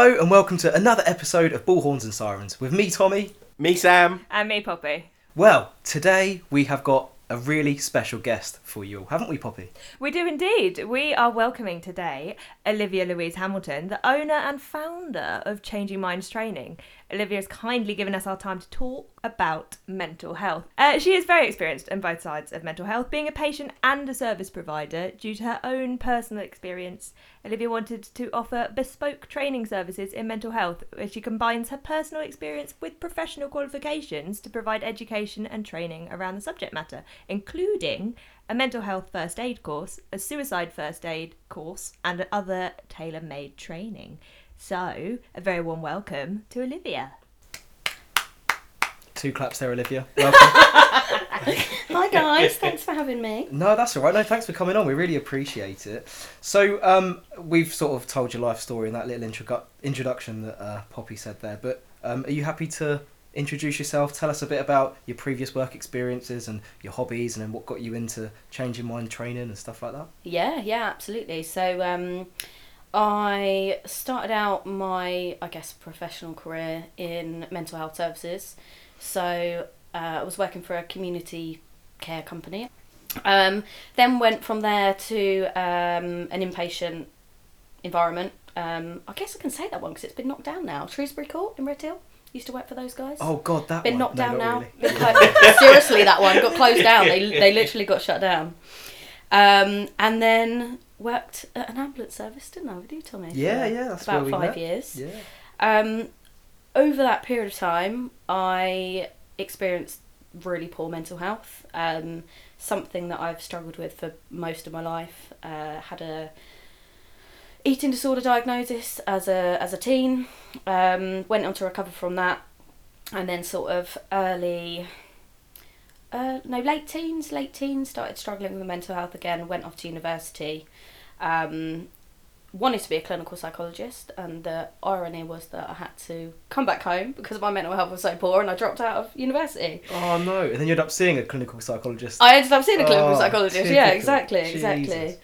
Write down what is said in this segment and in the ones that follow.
Hello and welcome to another episode of Bullhorns and Sirens with me, Tommy. Me, Sam. And me, Poppy. Well, today we have got a really special guest for you all, haven't we, Poppy? We do indeed. We are welcoming today Olivia Louise Hamilton, the owner and founder of Changing Minds Training. Olivia has kindly given us our time to talk about mental health. Uh, she is very experienced on both sides of mental health, being a patient and a service provider due to her own personal experience. Olivia wanted to offer bespoke training services in mental health, where she combines her personal experience with professional qualifications to provide education and training around the subject matter, including a mental health first aid course, a suicide first aid course, and other tailor made training. So, a very warm welcome to Olivia. Two claps there, Olivia. Welcome. Hi guys, thanks for having me. no, that's all right. No, thanks for coming on. We really appreciate it. So, um, we've sort of told your life story in that little intro- introduction that uh, Poppy said there. But um, are you happy to introduce yourself? Tell us a bit about your previous work experiences and your hobbies, and then what got you into changing mind training and stuff like that. Yeah, yeah, absolutely. So um, I started out my, I guess, professional career in mental health services. So uh, I was working for a community care company. Um, then went from there to um, an inpatient environment. Um, I guess I can say that one because it's been knocked down now. Shrewsbury Court in Redhill. Used to work for those guys. Oh God, that been one. knocked No, down now. really. Clo- Seriously, that one got closed down. They they literally got shut down. Um, and then worked at an ambulance service, didn't I, with you, Tommy? Yeah, yeah, that's about where we five met. years. Yeah. Um, over that period of time, I experienced really poor mental health. Um, something that I've struggled with for most of my life. Uh, had a eating disorder diagnosis as a as a teen. Um, went on to recover from that, and then sort of early. Uh, no, late teens, late teens, started struggling with mental health again, went off to university, um, wanted to be a clinical psychologist, and the irony was that I had to come back home because my mental health was so poor and I dropped out of university. Oh no! And then you end up seeing a clinical psychologist. I ended up seeing a clinical Oh, psychologist. Yeah, exactly, Jesus. exactly.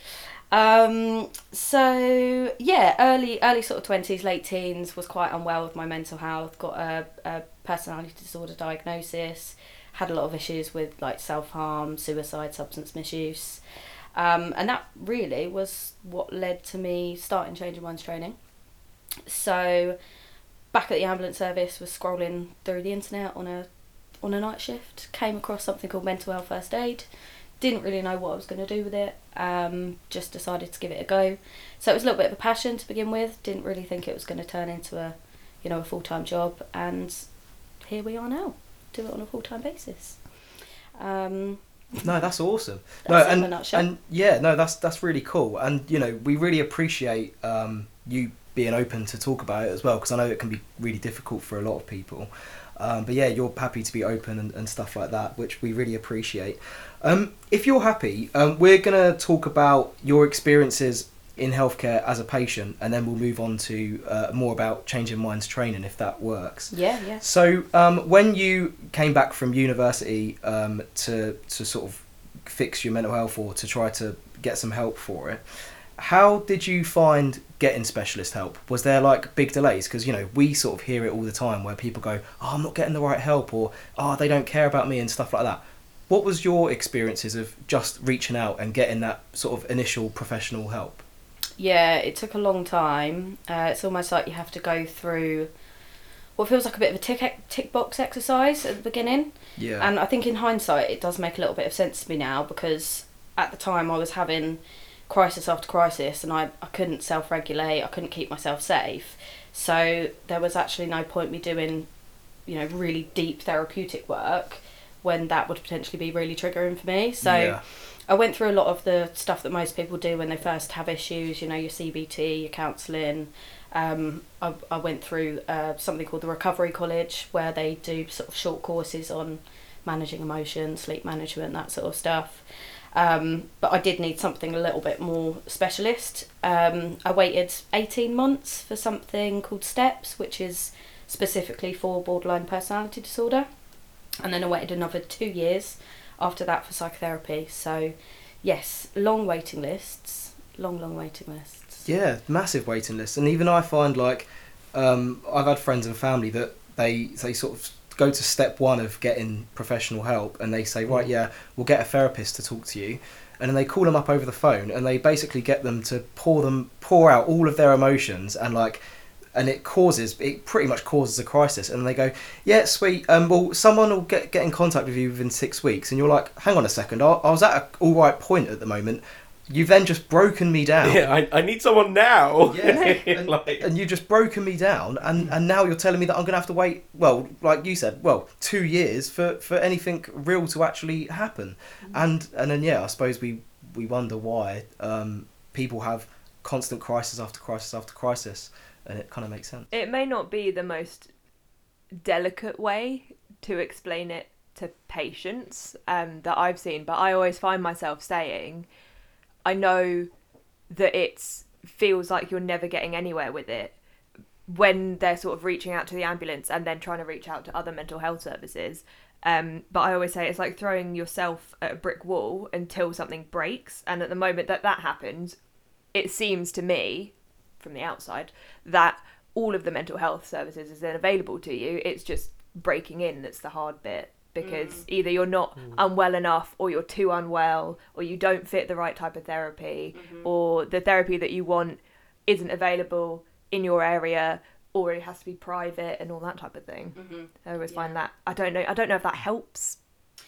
Um, so yeah, early early sort of twenties, late teens was quite unwell with my mental health. Got a, a personality disorder diagnosis. Had a lot of issues with like self harm, suicide, substance misuse, um, and that really was what led to me starting changing minds training. So, back at the ambulance service, was scrolling through the internet on a on a night shift. Came across something called mental health first aid. Didn't really know what I was going to do with it. Um, just decided to give it a go. So it was a little bit of a passion to begin with. Didn't really think it was going to turn into a, you know, a full time job. And here we are now. Do it on a full time basis. Um, No, that's awesome. That's no, and, a nutshell. and yeah, no, that's that's really cool. And you know, we really appreciate um, you being open to talk about it as well, because I know it can be really difficult for a lot of people. Um, but yeah, you're happy to be open and, and stuff like that, which we really appreciate. Um, if you're happy, um, we're gonna talk about your experiences in healthcare as a patient, and then we'll move on to uh, more about changing minds training, if that works. yeah, yeah. So, um, when you came back from university um, to to sort of fix your mental health or to try to get some help for it, how did you find getting specialist help? Was there like big delays? Because you know we sort of hear it all the time where people go, "Oh, I'm not getting the right help," or "Oh, they don't care about me," and stuff like that. What was your experiences of just reaching out and getting that sort of initial professional help? Yeah, it took a long time. Uh, it's almost like you have to go through what feels like a bit of a tick, tick box exercise at the beginning. Yeah. And I think in hindsight, it does make a little bit of sense to me now because at the time I was having crisis after crisis and I, I couldn't self regulate, I couldn't keep myself safe. So there was actually no point me doing, you know, really deep therapeutic work when that would potentially be really triggering for me. So Yeah. I went through a lot of the stuff that most people do when they first have issues, you know, your CBT, your counselling. Um, I, I went through uh, something called the Recovery College where they do sort of short courses on managing emotion, sleep management, that sort of stuff. Um, but I did need something a little bit more specialist. Um, I waited 18 months for something called STEPPS, which is specifically for borderline personality disorder. And then I waited another two years after that for psychotherapy. So, yes, long waiting lists, long, long waiting lists. Yeah, massive waiting lists, and even I find like um, I've had friends and family that they they sort of go to step one of getting professional help, and they say, right, Mm. yeah, we'll get a therapist to talk to you, and then they call them up over the phone, and they basically get them to pour them pour out all of their emotions and like. And it causes, it pretty much causes a crisis. And they go, yeah, sweet. Um, well, someone will get get in contact with you within six weeks. And you're like, hang on a second, I, I was at an all right point at the moment. You've then just broken me down. Yeah, I, I need someone now. Yeah, and, Like- and you've just broken me down, and, and now you're telling me that I'm going to have to wait. Well, like you said, well, two years for, for anything real to actually happen, and and then yeah, I suppose we we wonder why um, people have constant crisis after crisis after crisis, and it kind of makes sense. It may not be the most delicate way to explain it to patients um, that I've seen, but I always find myself saying, I know that it feels like you're never getting anywhere with it when they're sort of reaching out to the ambulance and then trying to reach out to other mental health services. Um, but I always say it's like throwing yourself at a brick wall until something breaks. And at the moment that that happens, it seems to me, from the outside, that all of the mental health services is then available to you. It's just breaking in that's the hard bit because mm. either you're not mm. unwell enough or you're too unwell or you don't fit the right type of therapy mm-hmm. or the therapy that you want isn't available in your area or it has to be private and all that type of thing. Mm-hmm. I always find that I don't know I don't know if that helps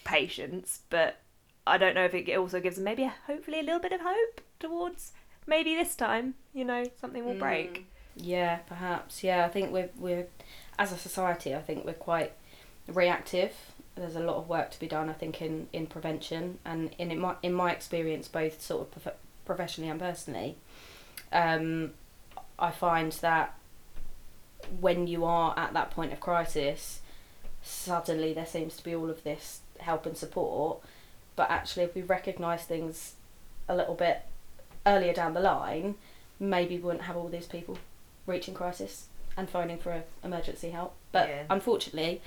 patients, but I don't know if it also gives them maybe a, hopefully a little bit of hope towards maybe this time, you know, something will break. Yeah, perhaps. Yeah, I think we're we're as a society, I think we're quite reactive. There's a lot of work to be done, I think, in, in prevention and in in my in my experience, both sort of prof- professionally and personally. Um, I find that when you are at that point of crisis, suddenly there seems to be all of this help and support. But actually, if we recognise things a little bit earlier down the line, maybe we wouldn't have all these people reaching crisis and phoning for emergency help. But Yeah. unfortunately,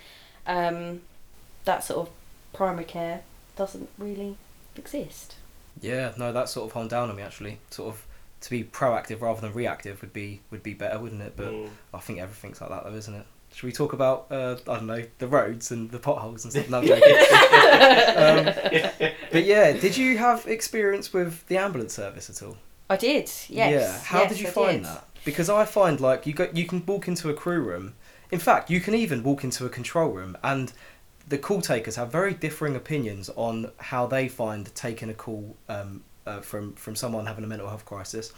um, that sort of primary care doesn't really exist. Yeah, no, that sort of honed down on me actually. Sort of to be proactive rather than reactive would be would be better, wouldn't it? But Mm. I think everything's like that though, isn't it? Should we talk about uh, I don't know the roads and the potholes and stuff? No, I'm joking. um, but yeah, did you have experience with the ambulance service at all? I did, yes. Yeah. How yes, did you I find did. that? Because I find like you go, you can walk into a crew room. In fact, you can even walk into a control room, and the call takers have very differing opinions on how they find taking a call um, uh, from from someone having a mental health crisis.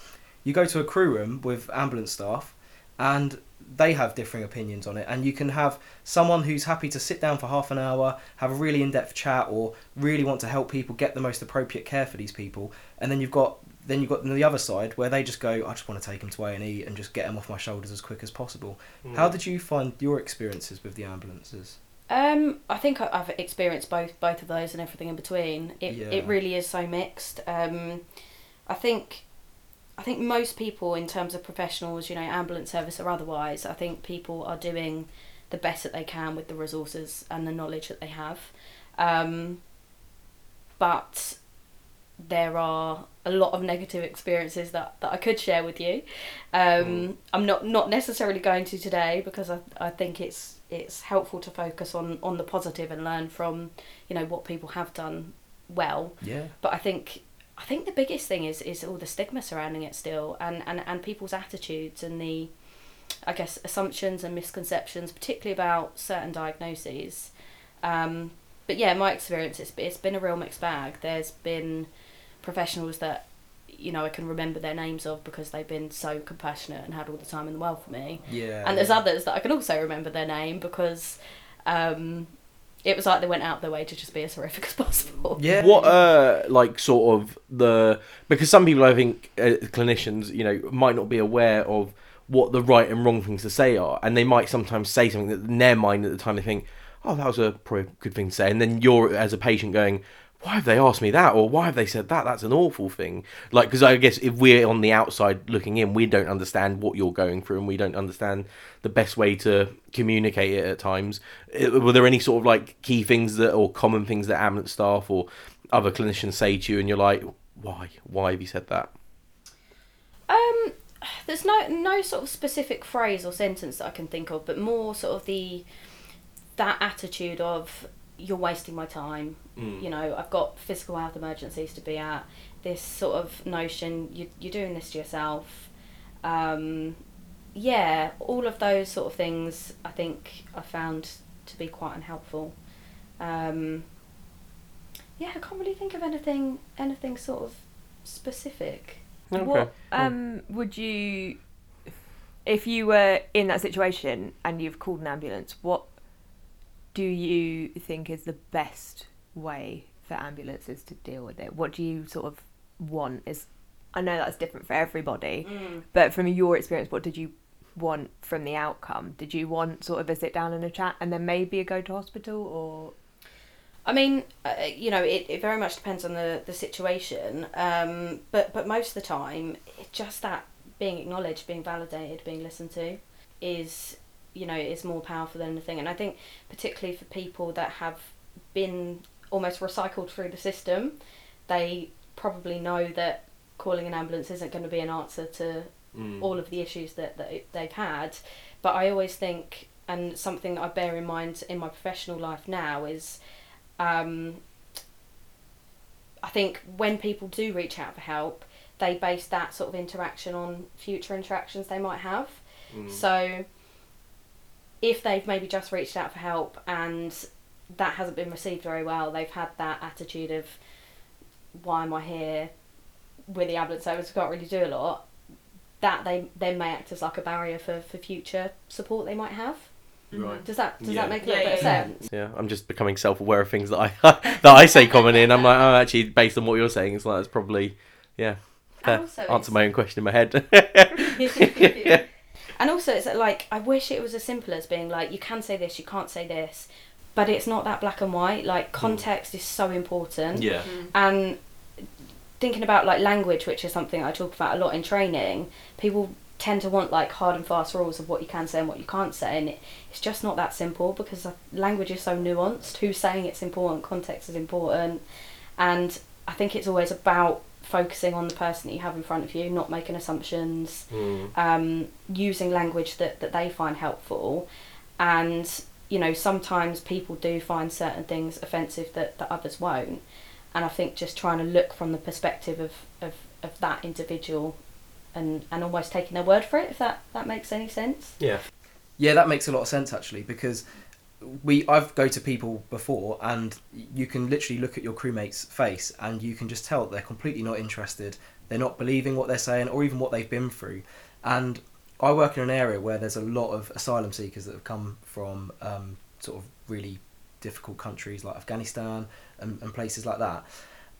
You go to a crew room with ambulance staff, and they have differing opinions on it. And you can have someone who's happy to sit down for half an hour, have a really in depth chat, or really want to help people get the most appropriate care for these people. And then you've got then you've got the other side where they just go, I just want to take them to A and E and just get them off my shoulders as quick as possible. Mm. How did you find your experiences with the ambulances? Um, I think I- I've experienced both both of those and everything in between. It Yeah. it really is so mixed. Um, I think I think most people in terms of professionals, you know, ambulance service or otherwise, I think people are doing the best that they can with the resources and the knowledge that they have. Um, but there are a lot of negative experiences that, that I could share with you. Um, Mm. I'm not not necessarily going to today because I, I think it's it's helpful to focus on, on the positive and learn from you know what people have done well. Yeah. But I think I think the biggest thing is is all the stigma surrounding it still and, and, and people's attitudes and the I guess assumptions and misconceptions, particularly about certain diagnoses. Um, but yeah, my experience it's it's been a real mixed bag. There's been professionals that you know I can remember their names of because they've been so compassionate and had all the time in the world for me. Yeah. And there's others that I can also remember their name because um, it was like they went out their way to just be as horrific as possible. Yeah. What uh like sort of the because some people I think uh, clinicians you know might not be aware of what the right and wrong things to say are, and they might sometimes say something that in their mind at the time they think, oh that was a probably a good thing to say, and then you're as a patient going. Why have they asked me that, or why have they said that? That's an awful thing. Like, because I guess if we're on the outside looking in, we don't understand what you're going through, and we don't understand the best way to communicate it at times. Uh, Were there any sort of like key things that, or common things that ambulance staff or other clinicians say to you, and you're like, why? Why have you said that? Um, there's no no sort of specific phrase or sentence that I can think of, but more sort of the that attitude of you're wasting my time. Mm. You know, I've got physical health emergencies to be at. This sort of notion you you're doing this to yourself. Um, yeah, all of those sort of things I think I found to be quite unhelpful. Um, yeah, I can't really think of anything anything sort of specific. Okay. What um would you, if you were in that situation and you've called an ambulance, what do you think is the best way for ambulances to deal with it? What do you sort of want? Is I know that's different for everybody, but from your experience, what did you want from the outcome? Did you want sort of a sit down and a chat, and then maybe a go to hospital, or I mean, uh, you know, it, it very much depends on the, the situation. Um, but but most of the time, it, just that being acknowledged, being validated, being listened to, is you know is more powerful than anything. And I think particularly for people that have been almost recycled through the system, they probably know that calling an ambulance isn't going to be an answer to Mm. all of the issues that, that they've had. But I always think, and something that I bear in mind in my professional life now is, um, I think when people do reach out for help, they base that sort of interaction on future interactions they might have. Mm. So if they've maybe just reached out for help and that hasn't been received very well, they've had that attitude of, why am I here? With the ambulance service, can't really do a lot. That they then may act as like a barrier for, for future support they might have. Right. Does that does Yeah. that make a little Yeah, bit of yeah, yeah. sense? Mm. Yeah, I'm just becoming self-aware of things that I that I say commonly, and I'm like, oh, actually, based on what you're saying, it's like it's probably yeah. And Fair. also Answer my own question in my head. And also, it's like I wish it was as simple as being like, you can say this, you can't say this, but it's not that black and white. Like context is so important. yeah. And thinking about like language, which is something I talk about a lot in training, people tend to want like hard and fast rules of what you can say and what you can't say, and it, it's just not that simple because uh, language is so nuanced. Who's saying it's important? Context is important, and I think it's always about focusing on the person that you have in front of you, not making assumptions Mm. um, using language that, that they find helpful and you know sometimes people do find certain things offensive that, that others won't and I think just trying to look from the perspective of, of, of that individual and, and almost taking their word for it if that, that makes any sense Yeah. Yeah, that makes a lot of sense actually because we I've go to people before and you can literally look at your crewmate's face and you can just tell they're completely not interested. They're not believing what they're saying or even what they've been through. And I work in an area where there's a lot of asylum seekers that have come from um, sort of really difficult countries like Afghanistan and, and places like that.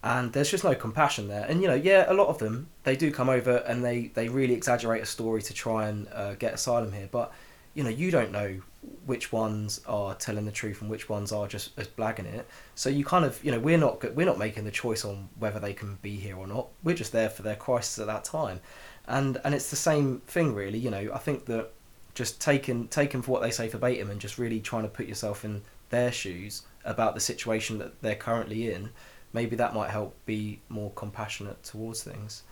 And there's just no compassion there. And you know, yeah, a lot of them they do come over and they they really exaggerate a story to try and uh, get asylum here, but you know you don't know which ones are telling the truth and which ones are just as blagging it. So you kind of you know we're not we're not making the choice on whether they can be here or not. We're just there for their crisis at that time. And and it's the same thing really. You know i think that just taking taking for what they say verbatim and just really trying to put yourself in their shoes about the situation that they're currently in maybe that might help be more compassionate towards things.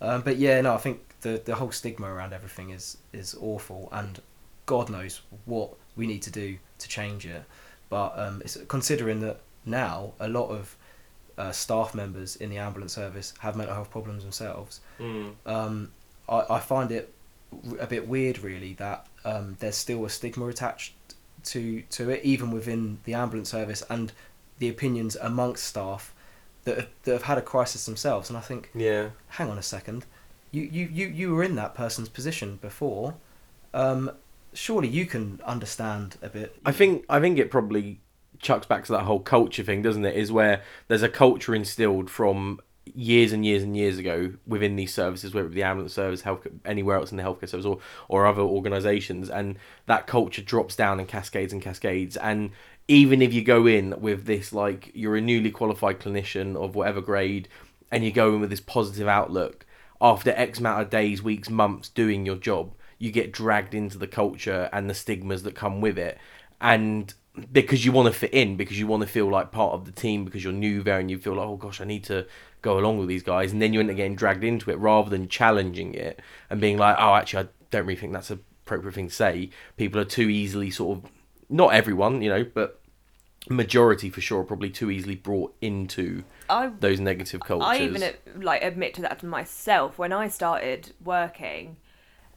Um, but yeah no i think the the whole stigma around everything is is awful. And God knows what we need to do to change it. But um, it's considering that now a lot of uh, staff members in the ambulance service have mental health problems themselves. Mm. Um, I, I find it a bit weird, really, that um, there's still a stigma attached to to it, even within the ambulance service and the opinions amongst staff that have, that have had a crisis themselves. And I think Yeah. hang on a second, you you, you, you were in that person's position before. Um, surely you can understand a bit. I think I think it probably chucks back to that whole culture thing, doesn't it? Is where there's a culture instilled from years and years and years ago within these services, whether it be the ambulance service, health, anywhere else in the healthcare service, or or other organisations, and that culture drops down and cascades and cascades. And even if you go in with this, like you're a newly qualified clinician of whatever grade, and you go in with this positive outlook, after X amount of days, weeks, months doing your job, you get dragged into the culture and the stigmas that come with it. And because you want to fit in, because you want to feel like part of the team, because you're new there and you feel like, oh gosh, I need to go along with these guys, and then you end up getting dragged into it rather than challenging it and being like, oh, actually, I don't really think that's a appropriate thing to say. People are too easily sort of, not everyone, you know, but majority for sure, are probably too easily brought into I those negative cultures. I even like admit to that to myself when I started working.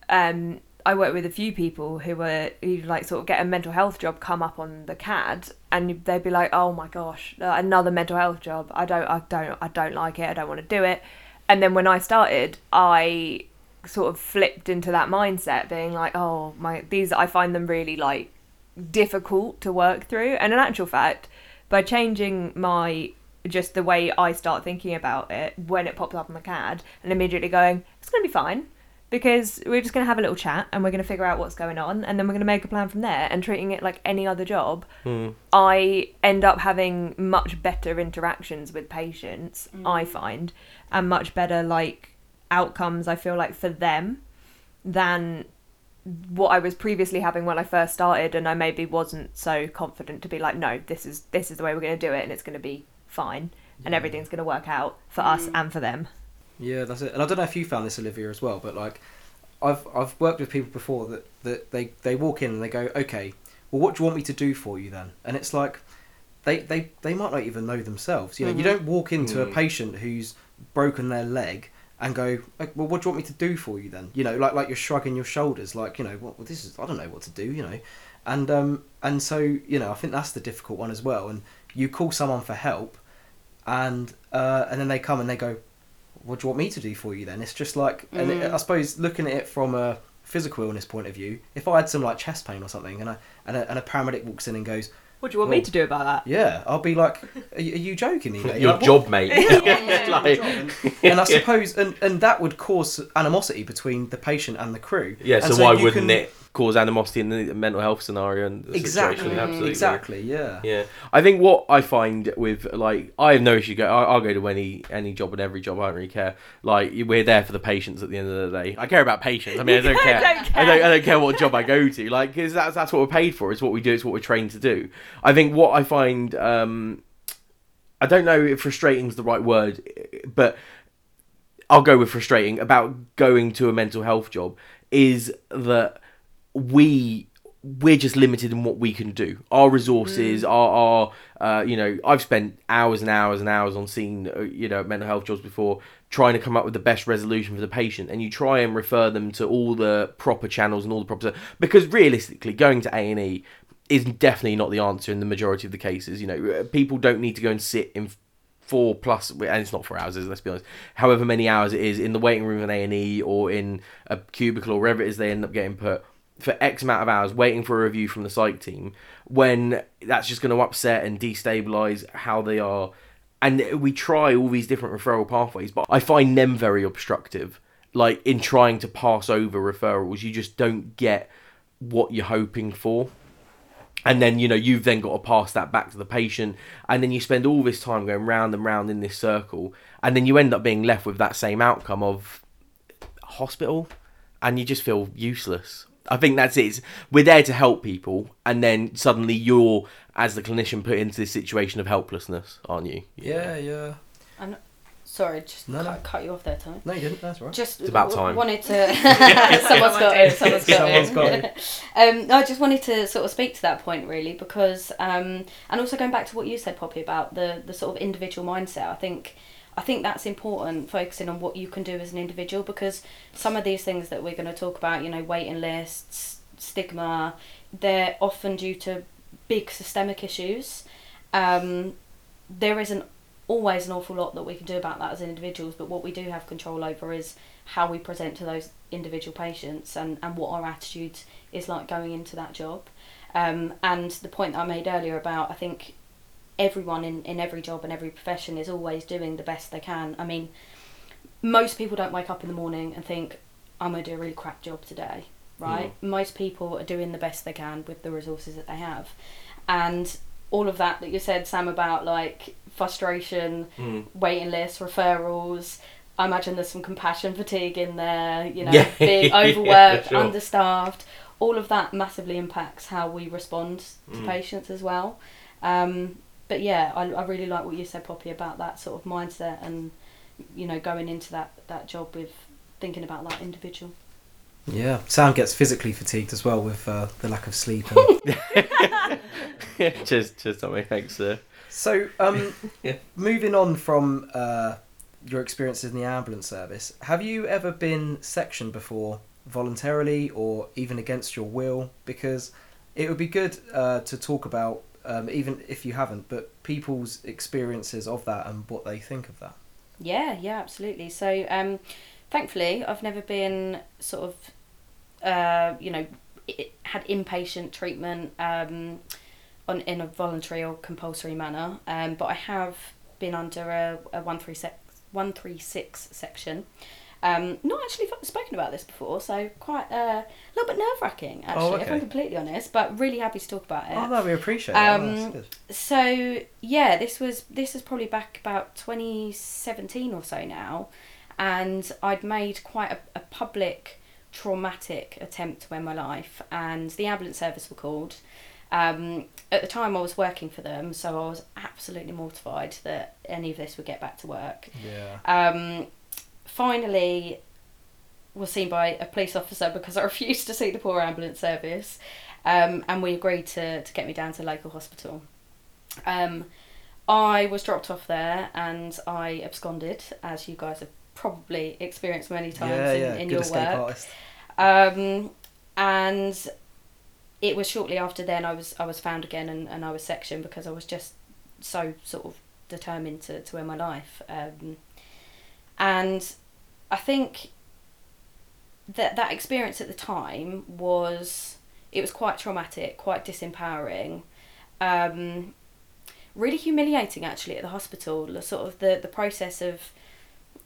Um, I worked with a few people who were who like sort of get a mental health job come up on the CAD, and they'd be like, "Oh my gosh, another mental health job. I don't, I don't, I don't like it. I don't want to do it." And then when I started, I sort of flipped into that mindset, being like, "Oh my, these I find them really like difficult to work through." And in actual fact, by changing my just the way I start thinking about it when it pops up on the CAD and immediately going, it's going to be fine because we're just going to have a little chat and we're going to figure out what's going on and then we're going to make a plan from there and treating it like any other job. Hmm. I end up having much better interactions with patients, I find, and much better like outcomes I feel like for them than what I was previously having when I first started and I maybe wasn't so confident to be like no this is this is the way we're going to do it and it's going to be fine and everything's going to work out for us and for them. Yeah, that's it. And I don't know if you found this, Olivia, as well, but like, I've I've worked with people before that that they they walk in and they go, okay, well, what do you want me to do for you then? And it's like, they they they might not even know themselves. You know, you don't walk into a Mm. patient who's broken their leg and go, well, what do you want me to do for you then? You know, like like you're shrugging your shoulders, like you know, what well, this is I don't know what to do, you know, and um and so you know I think that's the difficult one as well. And you call someone for help, and uh, and then they come and they go, what do you want me to do for you then? It's just like, and it, mm. I suppose looking at it from a physical illness point of view, if I had some like chest pain or something, and a and a, and a paramedic walks in and goes, What do you want Well- me to do about that? yeah, I'll be like, are you, are you joking me? mate?" Your Like, what- job, mate. Yeah, Like- and, and I suppose, and, and that would cause animosity between the patient and the crew. Yeah, And so, why you wouldn't can- it cause animosity in the mental health scenario and the Exactly, situation? Absolutely. exactly, yeah. Yeah, I think what I find with like I have no issue go. I, I'll go to any any job and every job. I don't really care. Like we're there for the patients at the end of the day. I care about patients. I mean, I don't care. don't I don't. I don't care what job I go to. Like because that's that's what we're paid for. It's what we do. It's what we're trained to do. I think what I find. um I don't know if frustrating is the right word, but I'll go with frustrating about going to a mental health job is that we we're just limited in what we can do. Our resources, our, our uh, you know, I've spent hours and hours and hours on seeing uh, you know mental health jobs before, trying to come up with the best resolution for the patient, and you try and refer them to all the proper channels and all the proper because realistically, going to A and E is definitely not the answer in the majority of the cases. You know, uh, people don't need to go and sit in four plus and it's not four hours let's be honest. However many hours it is in the waiting room in a&e or in a cubicle or wherever it is they end up getting put for x amount of hours waiting for a review from the psych team when that's just going to upset and destabilize how they are. And we try all these different referral pathways but i find them very obstructive. Like in trying to pass over referrals you just don't get what you're hoping for. And then you know you've then got to pass that back to the patient and then you spend all this time going round and round in this circle and then you end up being left with that same outcome of hospital and you just feel useless i think that's it It's- we're there to help people and then suddenly you're as the clinician put into this situation of helplessness aren't you Yeah, yeah. I'm Sorry, just No, cut, no. cut you off there, Tommy. No, you didn't. That's right. Just It's about w- time. Wanted to. someone's got it. Someone's got Someone's it. got it. um, no, I just wanted to sort of speak to that point really because, um, and also going back to what you said, Poppy, about the the sort of individual mindset. I think. I think that's important, focusing on what you can do as an individual, because some of these things that we're going to talk about, you know, waiting lists, stigma, they're often due to big systemic issues. Um, there isn't always an awful lot that we can do about that as individuals, but what we do have control over is how we present to those individual patients and, and what our attitude is like going into that job. Um, and the point that I made earlier about, I think everyone in, in every job and every profession is always doing the best they can. I mean, most people don't wake up in the morning and think, I'm going to do a really crap job today, right? Most people are doing the best they can with the resources that they have. And all of that that you said, Sam, about like frustration, Mm. waiting lists, referrals. I imagine there's some compassion fatigue in there, you know, Yeah. being Yeah, overworked, sure. understaffed. all of that massively impacts how we respond to Mm. patients as well. Um, but yeah, I, I really like what you said, Poppy, about that sort of mindset and you know going into that that job with thinking about that individual. Yeah, Sam gets physically fatigued as well with uh, the lack of sleep. And... cheers, cheers, Tommy. Thanks, sir. so, um, Yeah. moving on from uh, your experiences in the ambulance service, have you ever been sectioned before, voluntarily or even against your will? Because it would be good uh, to talk about, um, even if you haven't, but people's experiences of that and what they think of that. Yeah, yeah, absolutely. So, um, thankfully, I've never been sort of, uh, you know, i- had inpatient treatment um, on in a voluntary or compulsory manner. Um, but I have been under a, a one three six one three six section. Um, not actually spoken about this before, so quite uh, a little bit nerve wracking actually. Oh, If I'm completely honest, but really happy to talk about it. Oh, no, we appreciate that. Um. So yeah, this was this is probably back about 2017 or so now, and I'd made quite a, a public traumatic attempt to end my life, and the ambulance service were called. Um, at the time, I was working for them, so I was absolutely mortified that any of this would get back to work. Yeah. Um, finally, was seen by a police officer because I refused to see the poor ambulance service, um, and we agreed to, to get me down to local hospital. Um, I was dropped off there and I absconded, as you guys have probably experienced many times yeah, in, yeah. in your work. Um, and it was shortly after then I was I was found again and, and I was sectioned because I was just so sort of determined to, to end my life. Um, and I think that that experience at the time was it was quite traumatic, quite disempowering, um, really humiliating actually at the hospital. The sort of the, the process of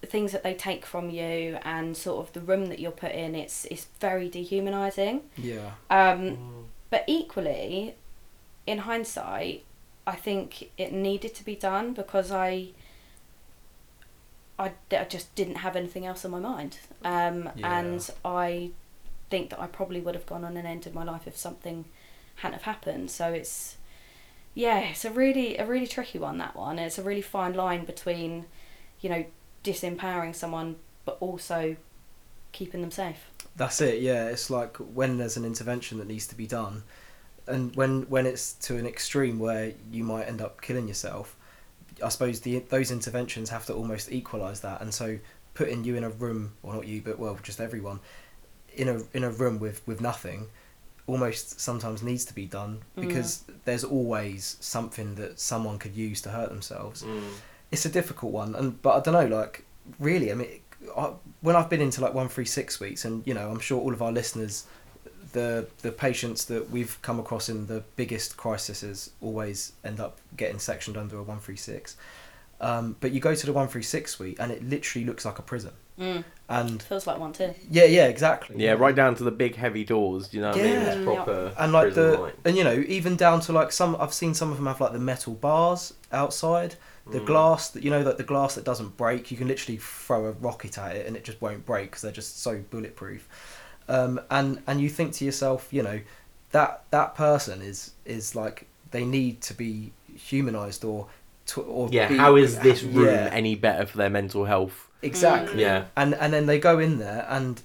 things that they take from you and sort of the room that you're put in. It's it's very dehumanising. Yeah. Um, but equally, in hindsight, I think it needed to be done because I. I, I just didn't have anything else on my mind, um, Yeah. and I think that I probably would have gone on and ended my life if something hadn't have happened. So it's, yeah, it's a really a really tricky one that one. It's a really fine line between, you know, disempowering someone but also keeping them safe. That's it. Yeah, it's like when there's an intervention that needs to be done, and when when it's to an extreme where you might end up killing yourself. I suppose the those interventions have to almost equalize that, and so putting you in a room, or not you, but well, just everyone, in a in a room with with nothing, almost sometimes needs to be done because there's always something that someone could use to hurt themselves. Mm. it's a difficult one. And but i don't know like really i mean I, when i've been into like one three six weeks and you know i'm sure all of our listeners the the patients that we've come across in the biggest crises always end up getting sectioned under a 136 um, but you go to the 136 suite and it literally looks like a prison Mm, and feels like one too. yeah yeah exactly Yeah, right down to the big heavy doors. You know what I mean? Yeah. It's proper. and like the like. and you know even down to like some i've seen some of them have like the metal bars outside the Mm. glass that you know that the glass that doesn't break you can literally throw a rocket at it and it just won't break because they're just so bulletproof um, and and you think to yourself you know that that person is is like they need to be humanized or to, or Yeah, be- how is this room Yeah, any better for their mental health? exactly Yeah. and and then they go in there and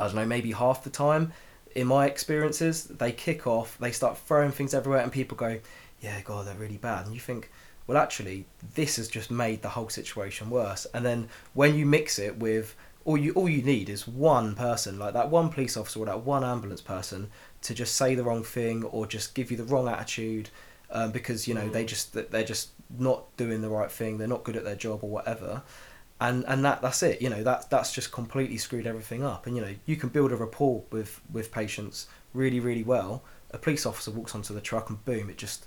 I don't know maybe half the time in my experiences they kick off they start throwing things everywhere and people go yeah god they're really bad and you think well actually this has just made the whole situation worse and then when you mix it with all you all you need is one person like that one police officer or that one ambulance person to just say the wrong thing or just give you the wrong attitude um, because you know they just they're just not doing the right thing they're not good at their job or whatever. And and that that's it you know that that's just completely screwed everything up. And you know you can build a rapport with with patients really really well. A police officer walks onto the truck and boom it just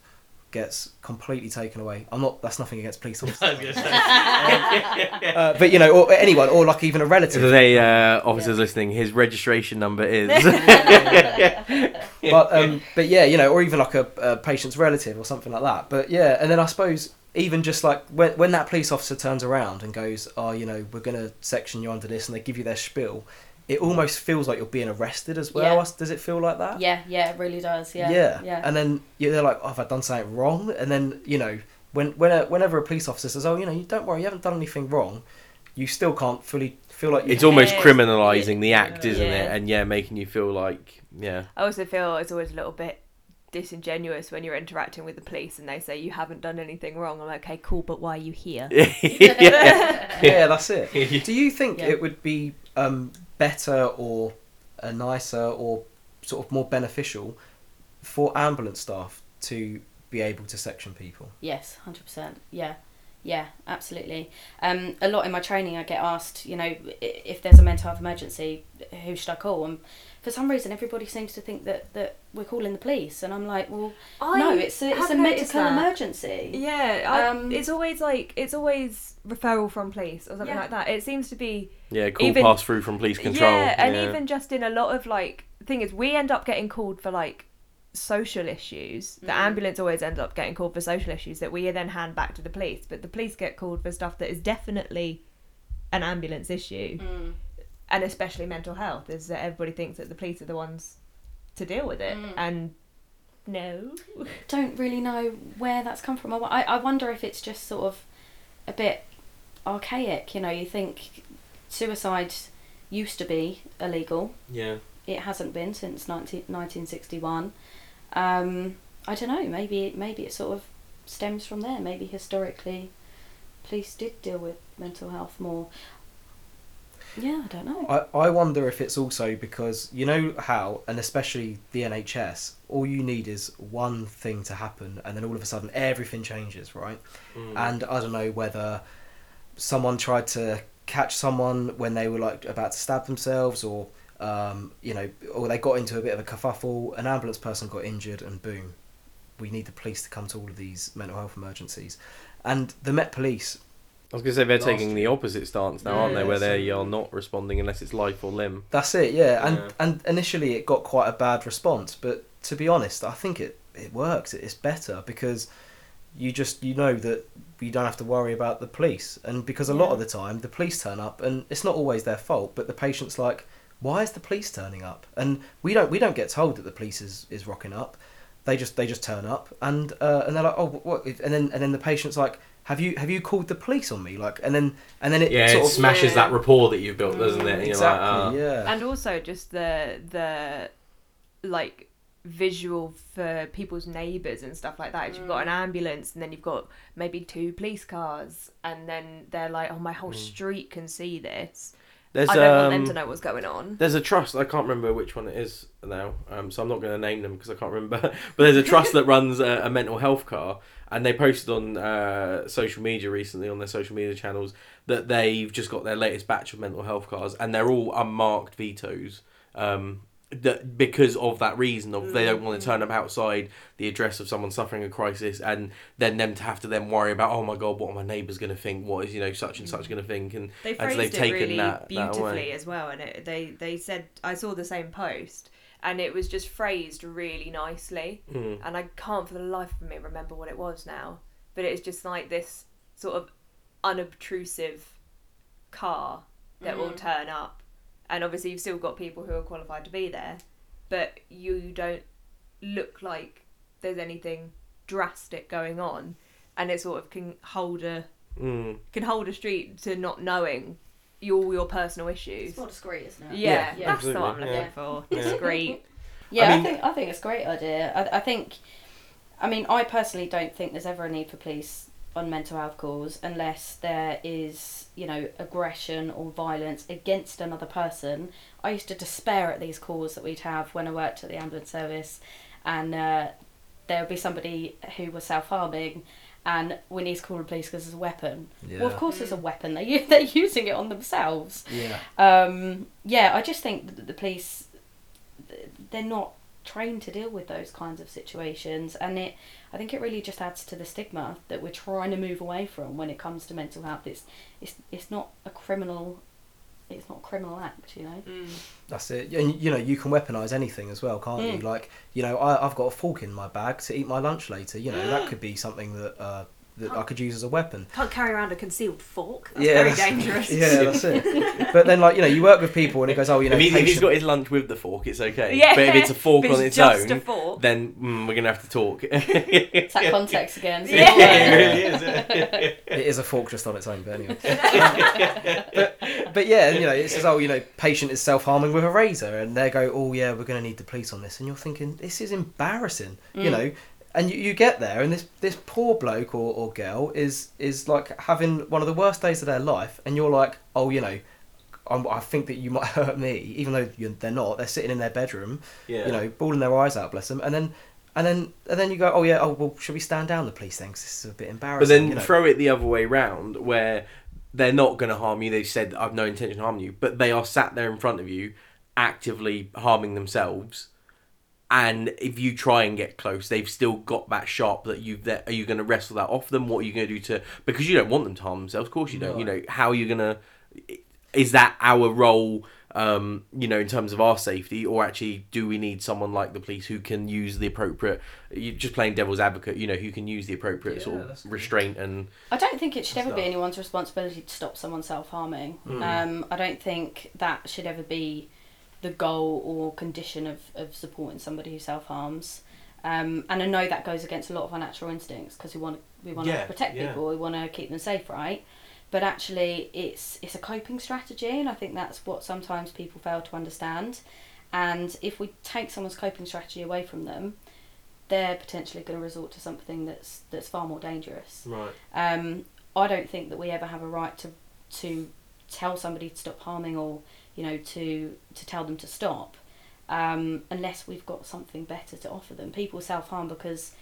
gets completely taken away. I'm not that's nothing against police officers. uh, but you know or anyone or like even a relative. There's any uh, officers listening, his registration number is. but um, but yeah, you know, or even like a, a patient's relative or something like that. But yeah, and then I suppose even just like when when that police officer turns around and goes, "Oh, you know, we're gonna section you under this," and they give you their spiel, it almost feels like you're being arrested as well. Yeah. Does it feel like that? Yeah, yeah, it really does. Yeah, yeah. yeah. And then yeah, they're like, oh, have I done something wrong? And then you know, when when a, whenever a police officer says, oh, you know, you don't worry, you haven't done anything wrong, you still can't fully feel like you. It's almost Yeah. criminalizing the act, isn't it? And yeah, making you feel like yeah. I also feel it's always a little bit disingenuous when you're interacting with the police and they say you haven't done anything wrong. I'm like, okay, cool, but why are you here? yeah. yeah, that's it. Do you think Yeah. it would be um, better or uh, nicer or sort of more beneficial for ambulance staff to be able to section people? Yes, hundred percent. Yeah, yeah, absolutely. Um, a lot in my training, I get asked, you know, if there's a mental health emergency, who should I call? And for some reason, everybody seems to think that that we're calling the police, and I'm like, well, no, it's a it's a have medical that. emergency. Yeah, I, Um, it's always like it's always referral from police or something Yeah. like that. It seems to be Yeah, call Even- pass through from police control. Yeah, and yeah. even just in a lot of like thing is we end up getting called for like social issues. The Mm. ambulance always ends up getting called for social issues that we then hand back to the police, but the police get called for stuff that is definitely an ambulance issue. Mm. And especially mental health is that everybody thinks that the police are the ones to deal with it Mm. and no. Don't really know where that's come from. I, I I wonder if it's just sort of a bit archaic. You know, you think suicide used to be illegal. yeah. it hasn't been since 19, 1961. Um, I don't know. Maybe maybe it sort of stems from there. Maybe historically, police did deal with mental health more. Yeah, I don't know. I, I wonder if it's also because you know how, and especially the NHS, all you need is one thing to happen, and then all of a sudden everything changes, right? Mm. And I don't know whether someone tried to catch someone when they were like about to stab themselves, or um, you know, or they got into a bit of a kerfuffle. An ambulance person got injured, and boom, we need the police to come to all of these mental health emergencies. And the Met Police I was gonna say they're taking year. the opposite stance now, aren't they? Where they are not responding unless it's life or limb. That's it, yeah. And Yeah. and initially it got quite a bad response, but to be honest, I think it it works. It's better because you just you know that you don't have to worry about the police, and because a lot of the time the police turn up, and it's not always their fault, but the patient's like, why is the police turning up? And we don't we don't get told that the police is is rocking up. They just they just turn up, and uh, and they're like, oh what? And then and then the patient's like. Have you have you called the police on me? Like and then and then it Yeah, sort it of smashes Yeah. that rapport that you've built, doesn't it? And exactly like, ah. yeah and also just the the like visual for people's neighbours and stuff like that. that. Is You've got an ambulance and then you've got maybe two police cars and then they're like, oh, my whole street can see this. There's I don't want um, them to know what's going on. There's a trust. I can't remember which one it is now, um, so I'm not going to name them because I can't remember. but there's a trust that runs a, a mental health car, and they posted on uh, social media recently on their social media channels that they've just got their latest batch of mental health cars, and they're all unmarked Vitos. Um, that because of that reason of they don't want to mm. turn up outside the address of someone suffering a crisis and then them to have to then worry about oh my god what are my neighbours going to think? What is you know such and such mm. going to think? And They and so phrased they've it taken really that- that beautifully away. as well, and it, they they said I saw the same post, and it was just phrased really nicely, Mm. and I can't for the life of me remember what it was now, but it's just like this sort of unobtrusive car that will mm. turn up, and obviously you've still got people who are qualified to be there, but you don't look like there's anything drastic going on, and it sort of can hold a Mm. can hold a street to not knowing your your personal issues. It's more discreet, isn't it? Yeah, Yeah, that's what I'm looking yeah. for. Yeah. Discreet. Yeah, I I, think I think it's a great idea. I, I think, I mean, I personally don't think there's ever a need for police on mental health calls unless there is, you know, aggression or violence against another person. I used to despair at these calls that we'd have when I worked at the ambulance service, and uh, there would be somebody who was self harming. And we need to call the police because there's a weapon. Well, of course, it's a weapon. They they're using it on themselves yeah um, yeah, I just think that the police they're not trained to deal with those kinds of situations, and it I think it really just adds to the stigma that we're trying to move away from when it comes to mental health. It's it's it's not a criminal. It's not a criminal act, you know. That's it. And you know, you can weaponize anything as well, can't you? Mm. Like, you know, I, I've got a fork in my bag to eat my lunch later. You know, that could be something that uh, that I could use as a weapon. Can't carry around a concealed fork. That's Yeah, very that's- dangerous. Yeah, that's it. But then, like you know, you work with people, and it goes, oh, you know, if, he, if he's patient- got his lunch with the fork, it's okay. Yeah, But if it's a fork if on it's its just own, a fork. then mm, we're gonna have to talk. It's that context again. isn't Yeah. it? it really is. it is a fork just on its own, but anyway. but, but yeah, you know, it says, oh, you know, patient is self harming with a razor, and they go, oh yeah, we're going to need the police on this, and you're thinking, this is embarrassing, you Mm. know. And you, you get there, and this, this poor bloke or, or girl is is like having one of the worst days of their life, and you're like, oh, you know, I'm, I think that you might hurt me, even though they're not. They're sitting in their bedroom, Yeah. you know, bawling their eyes out, bless them, and then. And then, and then you go, oh yeah, oh well, should we stand down the police then? 'Cause this is a bit embarrassing. But then you know? throw it the other way round, where they're not going to harm you. They've said, "I've no intention of harming you," but they are sat there in front of you, actively harming themselves. And if you try and get close, they've still got that sharp that you. That are you going to wrestle that off them? What are you going to do to? Because you don't want them to harm themselves. Of course you don't. You know how are you going to? Is that our role? Um, you know, in terms of our safety, or actually, do we need someone like the police who can use the appropriate? You're just playing devil's advocate. You know, who can use the appropriate Yeah, sort of good. restraint and I don't think it should ever be anyone's responsibility to stop someone self harming. Mm. Um, I don't think that should ever be the goal or condition of, of supporting somebody who self harms. Um, and I know that goes against a lot of our natural instincts because we want we want Yeah, to protect yeah. people, we want to keep them safe, right? But actually, it's it's a coping strategy, and I think that's what sometimes people fail to understand. And if we take someone's coping strategy away from them, they're potentially going to resort to something that's that's far more dangerous. right. Um, I don't think that we ever have a right to to tell somebody to stop harming or you know to to tell them to stop um, unless we've got something better to offer them. People self harm because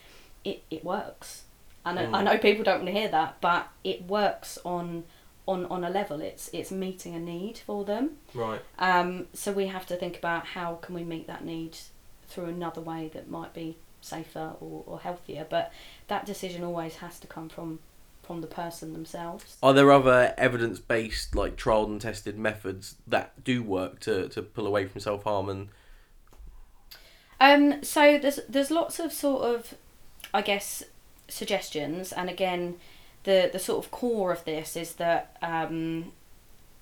it, it works. I know, I Mm. know people don't want to hear that, but it works on on on a level. It's it's meeting a need for them. Right. Um, so we have to think about how can we meet that need through another way that might be safer or, or healthier. But that decision always has to come from from the person themselves. Are there other evidence based, like tried and tested methods that do work to, to pull away from self harm and Um, so there's there's lots of sort of, I guess, suggestions, and again, the the sort of core of this is that um,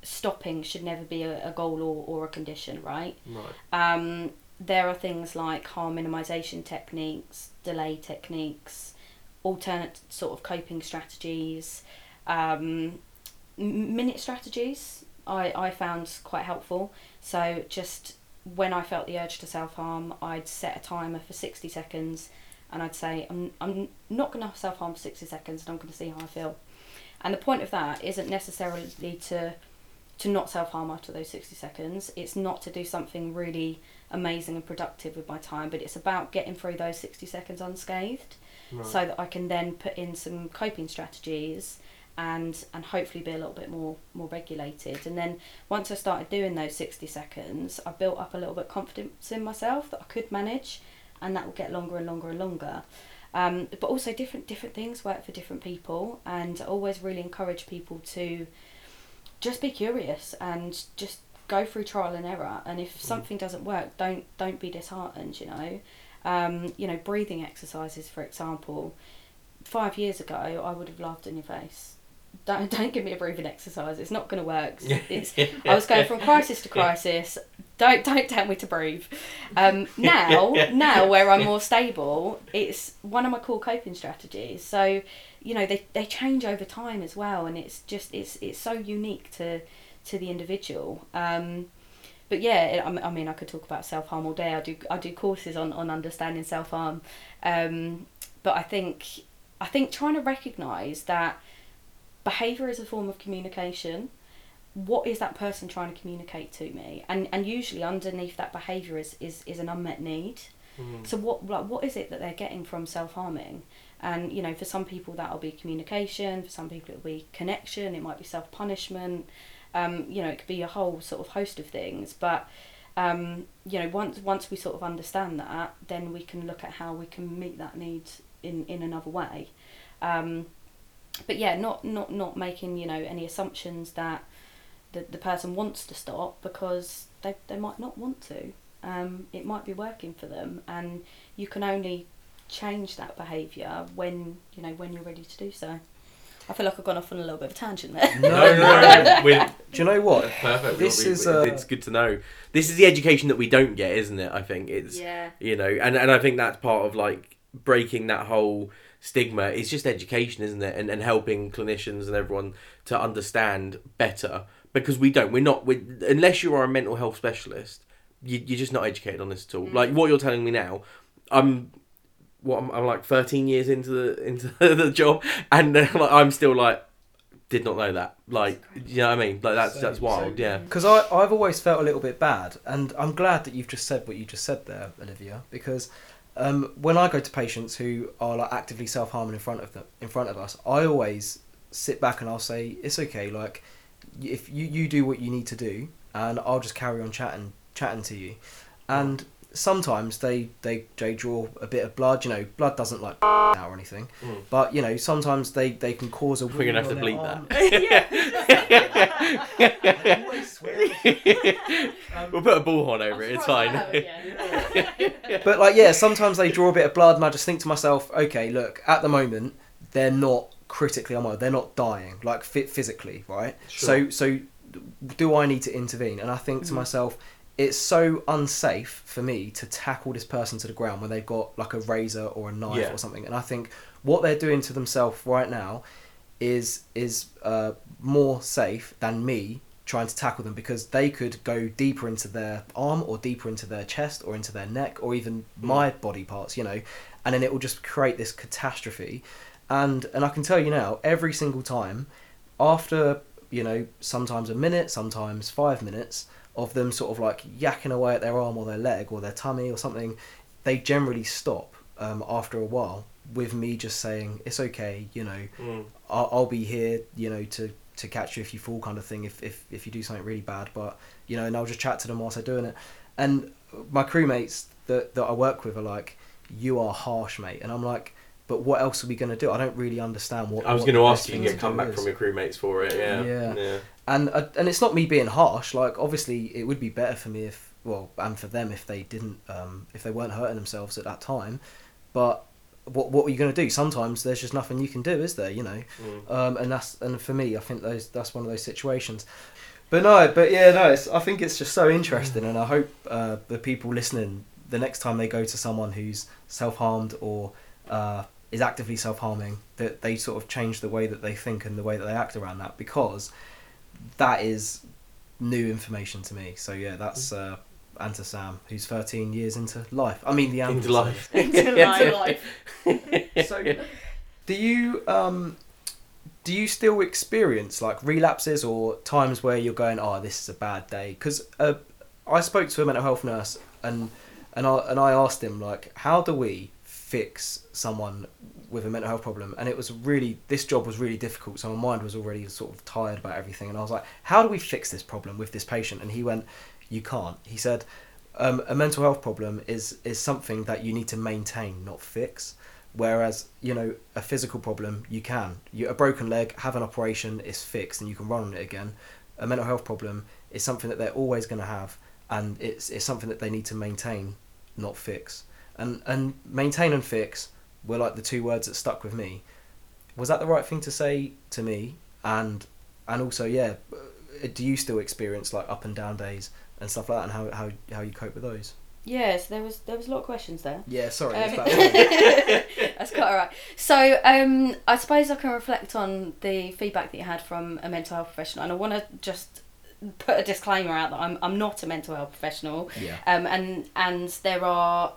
stopping should never be a, a goal or, or a condition, right? right. Um, there are things like harm minimization techniques, delay techniques, alternate sort of coping strategies, um, minute strategies. I, I found quite helpful. So just when I felt the urge to self harm, I'd set a timer for sixty seconds, and I'd say I'm I'm not going to self harm for sixty seconds, and I'm going to see how I feel. And the point of that isn't necessarily to to not self harm after those 60 seconds. It's not to do something really amazing and productive with my time, but it's about getting through those 60 seconds unscathed so that I can then put in some coping strategies and and hopefully be a little bit more more regulated. And then once I started doing those 60 seconds I built up a little bit of confidence in myself that I could manage and that will get longer and longer and longer. Um, but also different different things work for different people and I always really encourage people to just be curious and just go through trial and error. And if something doesn't work don't don't be disheartened you know um, you know breathing exercises for example five years ago I would have laughed in your face. Don't, don't give me a breathing exercise. It's not going to work. It's, I was going from crisis to crisis. Don't don't tell me to breathe. Um, now now where I'm more stable it's one of my core coping strategies. So you know they, they change over time as well and it's just it's it's so unique to to the individual. Um, but yeah it, I mean I could talk about self harm all day I do I do courses on, on understanding self harm um, but I think I think trying to recognize that behavior is a form of communication what is that person trying to communicate to me and and usually underneath that behavior is is, is an unmet need Mm. so what like what is it that they're getting from self harming? And you know, for some people that'll be communication. For some people it'll be connection. It might be self punishment. Um, you know, it could be a whole sort of host of things. But um, you know, once once we sort of understand that, then we can look at how we can meet that need in in another way. Um, but yeah, not not not making you know any assumptions that the the person wants to stop because they they might not want to um, it might be working for them and you can only change that behaviour when you know when you're ready to do so. I feel like I've gone off on a little bit of a tangent there. No, No, no, no. no. We're, Do you know what? perfect. This We- is, we- uh, it's good to know. This is the education that we don't get, isn't it? I think it's Yeah. you know, and and I think that's part of like breaking that whole stigma. It's just education, isn't it? And and helping clinicians and everyone to understand better because we don't. We're not. We unless you are a mental health specialist, you you're just not educated on this at all. Mm. Like what you're telling me now, I'm. What I'm, I'm like 13 years into the into the job, and uh, like, I'm still like, did not know that. Like, you know what I mean? Like that's So- that's wild. so- yeah. Because I I've always felt a little bit bad, and I'm glad that you've just said what you just said there, Olivia. Because um, when I go to patients who are like actively self harming in front of them, in front of us, I always sit back and I'll say it's okay. Like if you you do what you need to do, and I'll just carry on chatting chatting to you, and sometimes they they they draw a bit of blood. You know, blood doesn't like out or anything, Mm. but you know sometimes they they can cause a. We're gonna have to wound bleep on that. their arm. I always swear. We'll put a bullhorn over it. It's fine. but like yeah sometimes they draw a bit of blood and i just think to myself okay look at the moment they're not critically unwell they're not dying like fit physically right so so do i need to intervene and i think to myself it's so unsafe for me to tackle this person to the ground when they've got like a razor or a knife Yeah. or something and i think what they're doing to themselves right now is is uh, more safe than me trying to tackle them because they could go deeper into their arm or deeper into their chest or into their neck or even my body parts, you know, and then it will just create this catastrophe. And and I can tell you now, every single time, after you know, sometimes a minute, sometimes five minutes of them sort of like yakking away at their arm or their leg or their tummy or something, they generally stop um, after a while with me just saying it's okay, you know, Mm. I'll, I'll be here, you know, to, to catch you if you fall, kind of thing. If, if if you do something really bad, but you know, and I'll just chat to them whilst they're doing it. And my crewmates that that I work with are like, "You are harsh, mate," and I'm like, "But what else are we gonna do? I don't really understand what." I was going to ask you to to get come back is. from your crewmates for it. Yeah. Yeah. Yeah. And uh, and it's not me being harsh. Like obviously, it would be better for me if well, and for them if they didn't, um, if they weren't hurting themselves at that time. But what what are you going to do? Sometimes there's just nothing you can do, is there? You know, Mm. um, and that's and for me, I think those that's one of those situations. But no, but yeah, no, it's, I think it's just so interesting, and I hope uh, the people listening, the next time they go to someone who's self harmed or uh, is actively self harming, that they sort of change the way that they think and the way that they act around that because that is new information to me. So yeah, that's uh, Anta Sam, who's 13 years into life. I mean, the Into ambulance life. Into life. so, do you um, do you still experience like relapses or times where you're going, oh, this is a bad day? Because uh, I spoke to a mental health nurse and and I and I asked him like, how do we fix someone with a mental health problem? And it was really this job was really difficult, so my mind was already sort of tired about everything. And I was like, how do we fix this problem with this patient? And he went, you can't. He said. Um, a mental health problem is is something that you need to maintain, not fix. Whereas you know a physical problem, you can. You a broken leg, have an operation, it's fixed, and you can run on it again. A mental health problem is something that they're always going to have, and it's it's something that they need to maintain, not fix. And and maintain and fix were like the two words that stuck with me. Was that the right thing to say to me? And and also, yeah, uh, do you still experience like up and down days and stuff like that, and how how how you cope with those? Yes, yeah, so there was there was a lot of questions there. Yeah, sorry. Um. That's quite alright. So, um, I suppose I can reflect on the feedback that you had from a mental health professional, and I want to just put a disclaimer out that I'm I'm not a mental health professional, yeah. um, and and there are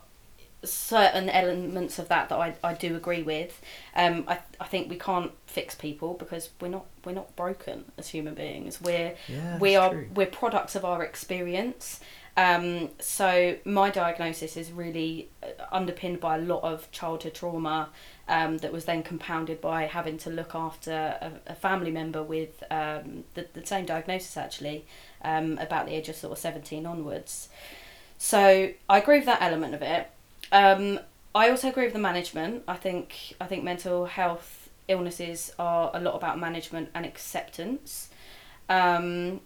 certain elements of that that I, I do agree with. Um, I I think we can't fix people because we're not we're not broken as human beings. We're Yeah, we are true. we're products of our experience. Um, so my diagnosis is really uh, underpinned by a lot of childhood trauma um, that was then compounded by having to look after a, a family member with um, the, the same diagnosis actually um, about the age of sort of 17 onwards. So I agree with that element of it. Um, I also agree with the management. I think I think mental health illnesses are a lot about management and acceptance. Um,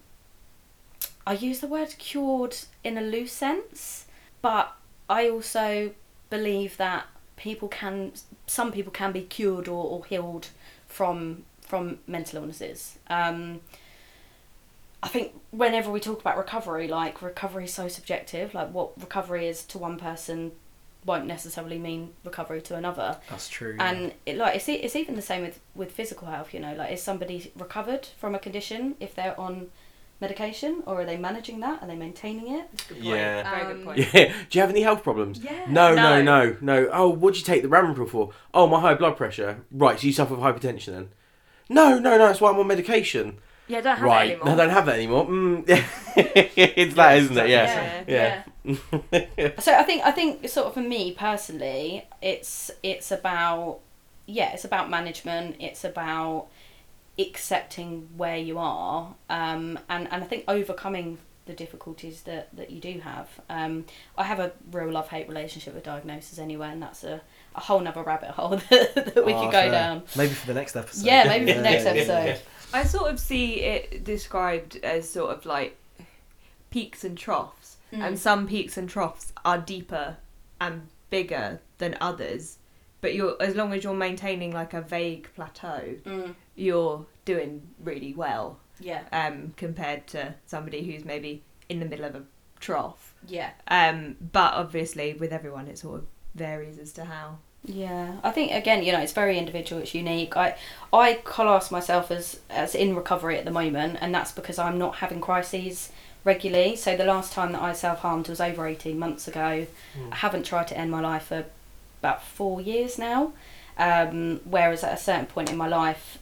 I use the word cured in a loose sense, but I also believe that people can some people can be cured or, or healed from from mental illnesses. Um, I think whenever we talk about recovery, like recovery is so subjective. Like what recovery is to one person won't necessarily mean recovery to another. That's true. yeah. And it, like it's it's even the same with with physical health. You know, like is somebody recovered from a condition if they're on medication, or are they managing that? Are they maintaining it? Good point. Yeah. Very Um, good point. Yeah. Do you have any health problems? Yeah. No, no, No. no, no. Oh, what'd you take the Ramipril for? Oh, my high blood pressure. Right, so you suffer with hypertension then? No, no, no. That's why I'm on medication. Yeah, don't have it right. anymore. No, I don't have that anymore. Mm. it's that, isn't it? Yeah. Yeah. Yeah. so I think I think sort of for me personally, it's it's about yeah, it's about management. It's about accepting where you are, um, and and I think overcoming the difficulties that that you do have. Um, I have a real love hate relationship with diagnosis anyway, and that's a a whole nother rabbit hole that, that we Ah, could go fair. down. Maybe for the next episode. Yeah, maybe for the next yeah, yeah, episode. I sort of see it described as sort of like peaks and troughs, Mm. and some peaks and troughs are deeper and bigger than others. But you're as long as you're maintaining like a vague plateau, Mm, you're doing really well yeah, um, compared to somebody who's maybe in the middle of a trough. yeah. Um, but obviously, with everyone, it sort of varies as to how. Yeah, I think again, you know, it's very individual. It's unique. I I class myself as as in recovery at the moment, and that's because I'm not having crises regularly. So the last time that I self harmed was over eighteen months ago. I haven't tried to end my life for about four years now. Um, whereas at a certain point in my life,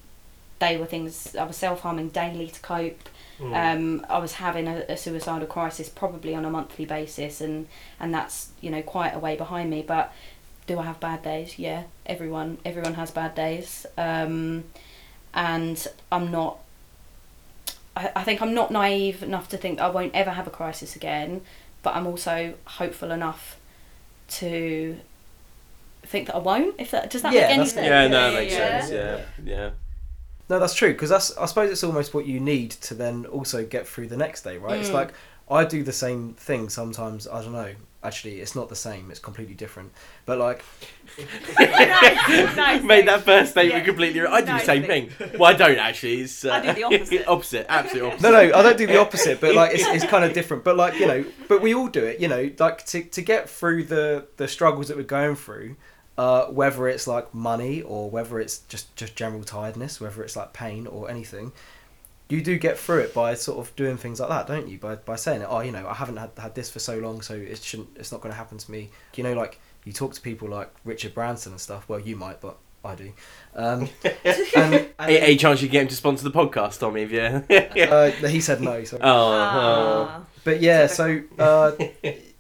they were things I was self harming daily to cope. Um, I was having a, a suicidal crisis probably on a monthly basis, and and that's you know quite a way behind me. But do I have bad days? Yeah, everyone everyone has bad days, um, and I'm not. I, I think I'm not naive enough to think I won't ever have a crisis again, but I'm also hopeful enough to think that I won't. If that does that Yeah, make any sense? Yeah, no, Yeah, it makes yeah. sense. Yeah, yeah. No, that's true because that's I suppose it's almost what you need to then also get through the next day, right? It's Mm. like I do the same thing sometimes. I don't know. Actually, it's not the same. It's completely different. But like, nice, nice Made that first statement Yeah. completely. I do the same thing. thing. Well, I don't actually. It's, uh, I do the opposite. opposite, absolute opposite. no, no, I don't do the opposite. But like, it's, it's kind of different. But like, you know, but we all do it. You know, like to to get through the the struggles that we're going through. Uh, whether it's like money or whether it's just just general tiredness, whether it's like pain or anything, you do get through it by sort of doing things like that, don't you? By by saying, oh, you know, I haven't had, had this for so long, so it shouldn't, it's not going to happen to me. You know, like you talk to people like Richard Branson and stuff. Well, you might, but I do. Um, and, and Any, any chance you get him to sponsor the podcast, Tommy? If you. uh, he said no. So. Oh, oh. Ah. But yeah, so uh,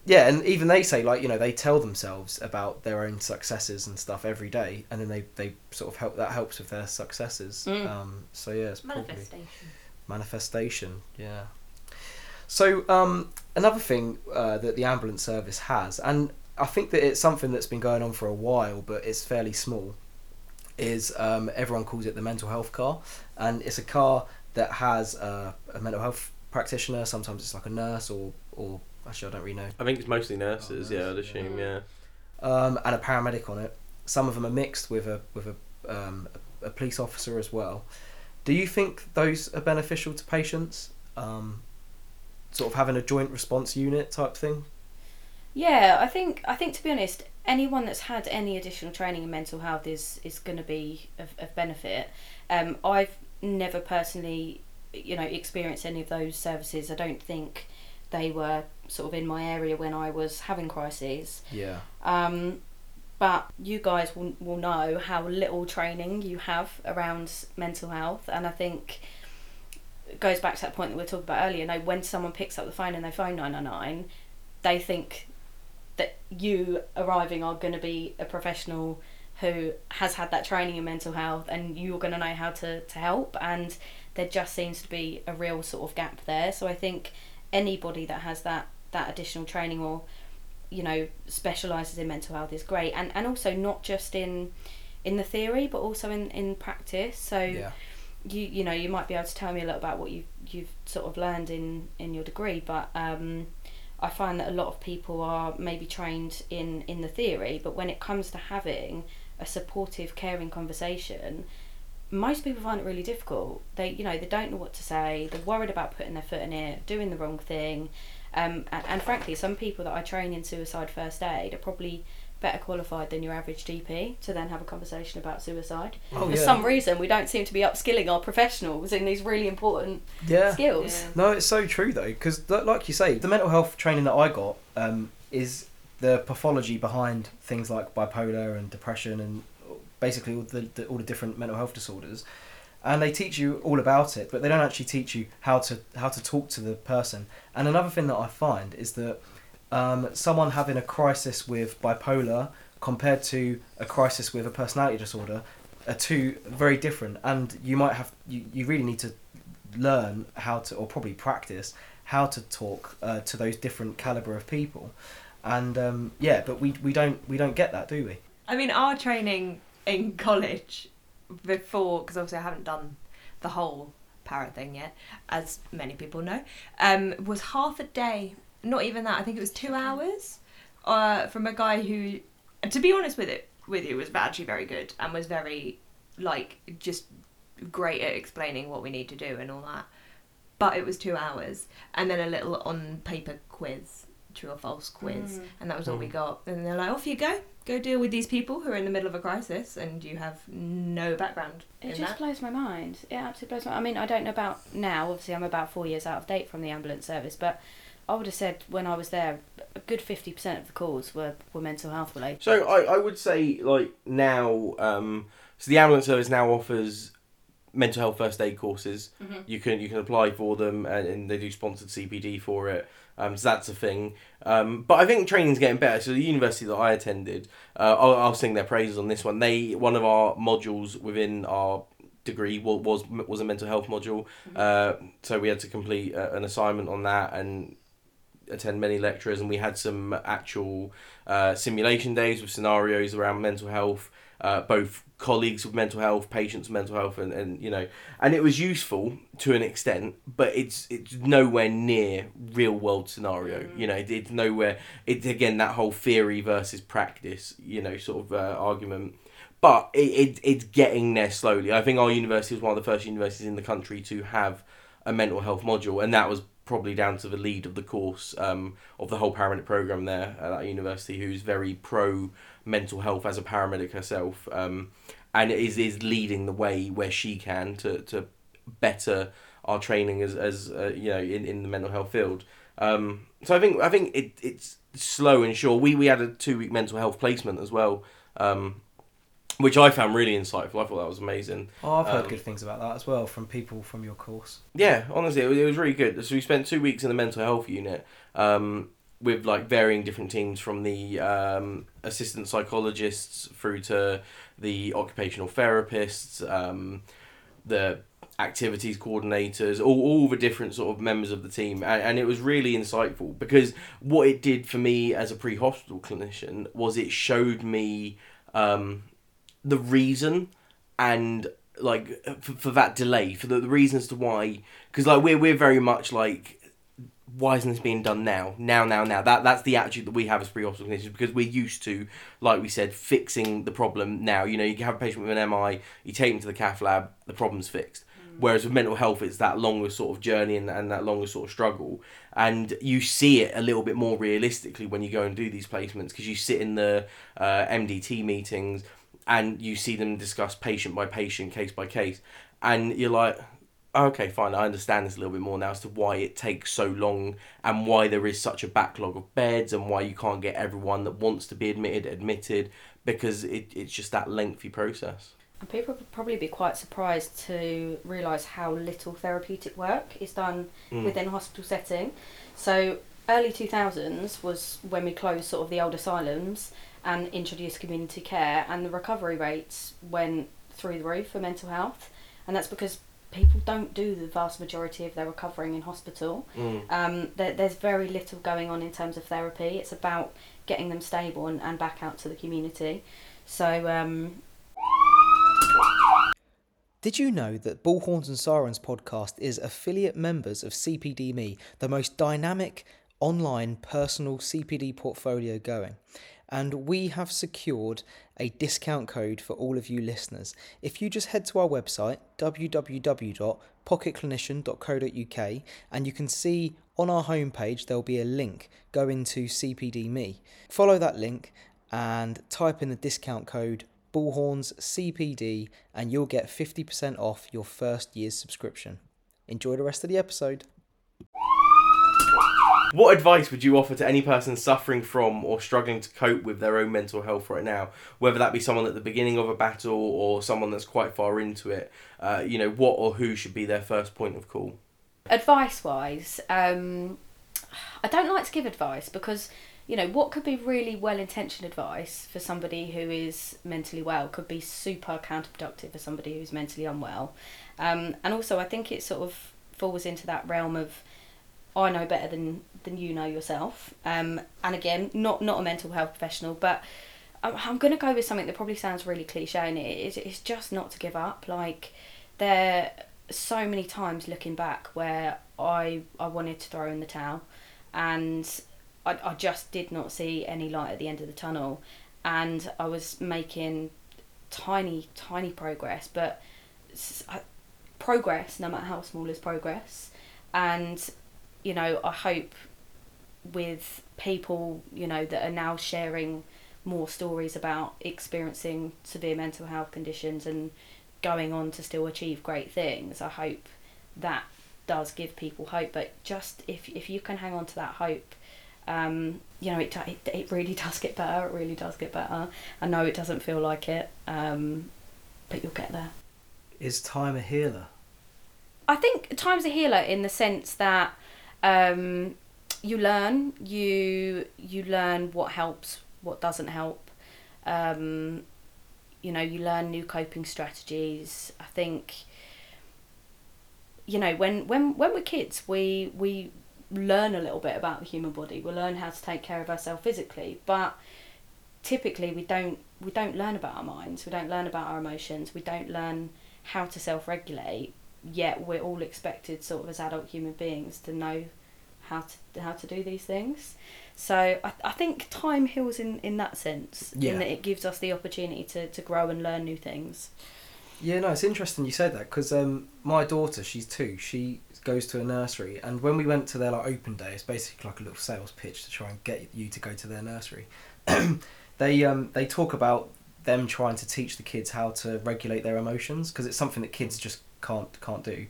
yeah, and even they say like you know they tell themselves about their own successes and stuff every day, and then they, they sort of help that helps with their successes. Mm. Um, so yeah, it's probably Manifestation. Yeah. So um, another thing uh, that the ambulance service has, and I think that it's something that's been going on for a while, but it's fairly small. Is um, everyone calls it the mental health car, and it's a car that has uh, a mental health practitioner. Sometimes it's like a nurse or or actually I don't really know, I think it's mostly nurses. Oh, yeah, I'd assume. Yeah. um, and a paramedic on it. Some of them are mixed with a with a um, a police officer as well. Do you think those are beneficial to patients? Um, sort of having a joint response unit type thing. Yeah, I think I think to be honest, anyone that's had any additional training in mental health is is going to be of, of benefit. Um, I've never personally, you know, experienced any of those services. I don't think they were sort of in my area when I was having crises. Yeah. Um, but you guys will will know how little training you have around mental health, and I think it goes back to that point that we were talking about earlier. You know, when someone picks up the phone and they phone nine nine nine, they think that you arriving are going to be a professional who has had that training in mental health, and you're going to know how to to help. And there just seems to be a real sort of gap there. So I think anybody that has that that additional training or you know specializes in mental health is great and and also not just in in the theory but also in in practice so Yeah. you you know you might be able to tell me a little about what you you've sort of learned in in your degree but um I find that a lot of people are maybe trained in in the theory, but when it comes to having a supportive, caring conversation, most people find it really difficult. They, you know, they don't know what to say. They're worried about putting their foot in it, doing the wrong thing, um, and, and frankly, some people that I train in suicide first aid are probably better qualified than your average GP to then have a conversation about suicide. Oh, For yeah. some reason, we don't seem to be upskilling our professionals in these really important Yeah. skills. No, it's so true though, because like you say, the mental health training that I got um, is the pathology behind things like bipolar and depression and basically all the, the all the different mental health disorders, and they teach you all about it, but they don't actually teach you how to how to talk to the person. And another thing that I find is that um, someone having a crisis with bipolar compared to a crisis with a personality disorder are two very different, and you might have you, you really need to learn how to or probably practice how to talk uh, to those different caliber of people. And um, yeah but we, we don't we don't get that do we? I mean, our training in college before, because obviously I haven't done the whole parrot thing yet, as many people know, um, was half a day. Not even that. I think it was two hours. Uh, from a guy who, to be honest with it, with you, was actually very good and was very, like, just great at explaining what we need to do and all that. But it was two hours, and then a little on paper quiz, true or false quiz, Mm. and that was all we Mm. got. And they're like, off you go, go deal with these people who are in the middle of a crisis, and you have no background It in just that. blows my mind. It absolutely blows my. I mean, I don't know about now. Obviously, I'm about four years out of date from the ambulance service, but I would have said when I was there, a good fifty percent of the calls were, were mental health related. So I, I would say like now, um, so the ambulance service now offers mental health first aid courses. Mhm. You can you can apply for them, and, and they do sponsored CPD for it. Um, so that's a thing. Um, but I think training's getting better. So the university that I attended, uh, I'll, I'll sing their praises on this one. They one of our modules within our degree wa- was was a mental health module. Uh, so we had to complete uh, an assignment on that and attend many lectures and we had some actual uh, simulation days with scenarios around mental health uh, both colleagues with mental health patients with mental health and, and you know and it was useful to an extent but it's it's nowhere near real world scenario you know it, it's nowhere it's again that whole theory versus practice you know sort of uh, argument. But it, it it's getting there slowly. I think our university was one of the first universities in the country to have a mental health module and that was probably down to the lead of the course um, of the whole paramedic program there at that university, who's very pro mental health as a paramedic herself, um, and is is leading the way where she can to to better our training as as uh, you know in, in the mental health field. Um, so I think I think it it's slow and sure. We we had a two week mental health placement as well. Um, which I found really insightful. I thought that was amazing. oh i've heard Um, good things about that as well from people from your course Yeah, honestly, it was, it was really good. So we spent two weeks in the mental health unit um, with like varying different teams from the um, assistant psychologists through to the occupational therapists, um, the activities coordinators, all, all the different sort of members of the team. And, and it was really insightful because what it did for me as a pre hospital clinician was it showed me um, the reason and like for, for that delay for the, the reasons to why because like we're we're very much like why isn't this being done now? Now now now. That that's the attitude that we have as pre-hospital clinicians because we're used to like we said fixing the problem now. You know you have a patient with an mi you take them to the cath lab the problem's fixed. Whereas with mental health it's that longer sort of journey and, and that longer sort of struggle. And you see it a little bit more realistically when you go and do these placements because you sit in the uh, mdt meetings and you see them discuss patient by patient, case by case, and you're like, okay, fine, I understand this a little bit more now as to why it takes so long and why there is such a backlog of beds and why you can't get everyone that wants to be admitted admitted because it, it's just that lengthy process. And people would probably be quite surprised to realise how little therapeutic work is done Mm. within a hospital setting. So early 2000s was when we closed sort of the old asylums and introduced community care and the recovery rates went through the roof for mental health and that's because people don't do the vast majority of their recovering in hospital. Mm. Um, there, there's very little going on in terms of therapy. It's about getting them stable and, and back out to the community. So um, Did you know that Bullhorns and Sirens podcast is affiliate members of CPD Me, the most dynamic online personal CPD portfolio going. And we have secured a discount code for all of you listeners. If you just head to our website, www.pocketclinician.co.uk, and you can see on our homepage there'll be a link going to CPD Me. Follow that link and type in the discount code Bullhorns CPD, and you'll get 50% off your first year's subscription. Enjoy the rest of the episode. What advice would you offer to any person suffering from or struggling to cope with their own mental health right now? Whether that be someone at the beginning of a battle or someone that's quite far into it, uh, you know, what or who should be their first point of call? Advice wise, um, I don't like to give advice because you know what could be really well intentioned advice for somebody who is mentally well could be super counterproductive for somebody who's mentally unwell. Um, and also, I think it sort of falls into that realm of I know better than than you know yourself. Um, and again, not not a mental health professional, but I'm, I'm going to go with something that probably sounds really cliche, and it is it's just not to give up. Like there so many times looking back where I I wanted to throw in the towel, and I I just did not see any light at the end of the tunnel, and I was making tiny tiny progress, but progress, no matter how small, is progress, and you know, I hope with people, you know, that are now sharing more stories about experiencing severe mental health conditions and going on to still achieve great things, I hope that does give people hope. But just if, if you can hang on to that hope, um, you know, it, it, it really does get better. It really does get better. I know it doesn't feel like it, um, but you'll get there. Is time a healer? I think time's a healer in the sense that um, you learn you you learn what helps what doesn't help. Um, you know you learn new coping strategies. I think you know when when when we're kids we we learn a little bit about the human body. We learn how to take care of ourselves physically. But typically we don't we don't learn about our minds. We don't learn about our emotions. We don't learn how to self-regulate yet we're all expected sort of as adult human beings to know how to how to do these things. So I, I think time heals in, in that sense, Yeah. in that it gives us the opportunity to, to grow and learn new things. Yeah, no, it's interesting you said that because um, my daughter, she's two, she goes to a nursery, and when we went to their like open day, it's basically like a little sales pitch to try and get you to go to their nursery. they um, they talk about them trying to teach the kids how to regulate their emotions because it's something that kids just can't can't do,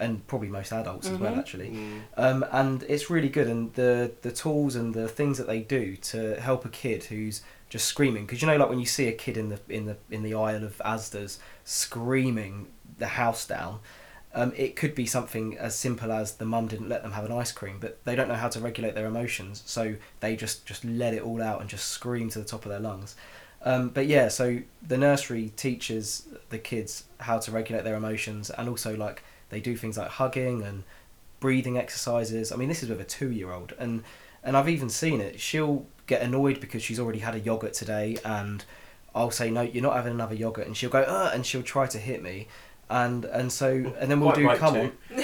and probably most adults as well Mhm. actually. Mm. Um, and it's really good, and the the tools and the things that they do to help a kid who's just screaming because you know like when you see a kid in the in the in the aisle of Asda's screaming the house down. Um, it could be something as simple as the mum didn't let them have an ice cream, but they don't know how to regulate their emotions, so they just just let it all out and just scream to the top of their lungs. Um, but yeah, so the nursery teaches the kids how to regulate their emotions, and also like they do things like hugging and breathing exercises. I mean, this is with a two-year-old, and and I've even seen it. She'll get annoyed because she's already had a yogurt today, and I'll say no, you're not having another yogurt, and she'll go, uh, and she'll try to hit me, and and so and then we'll Quite do right come to. on,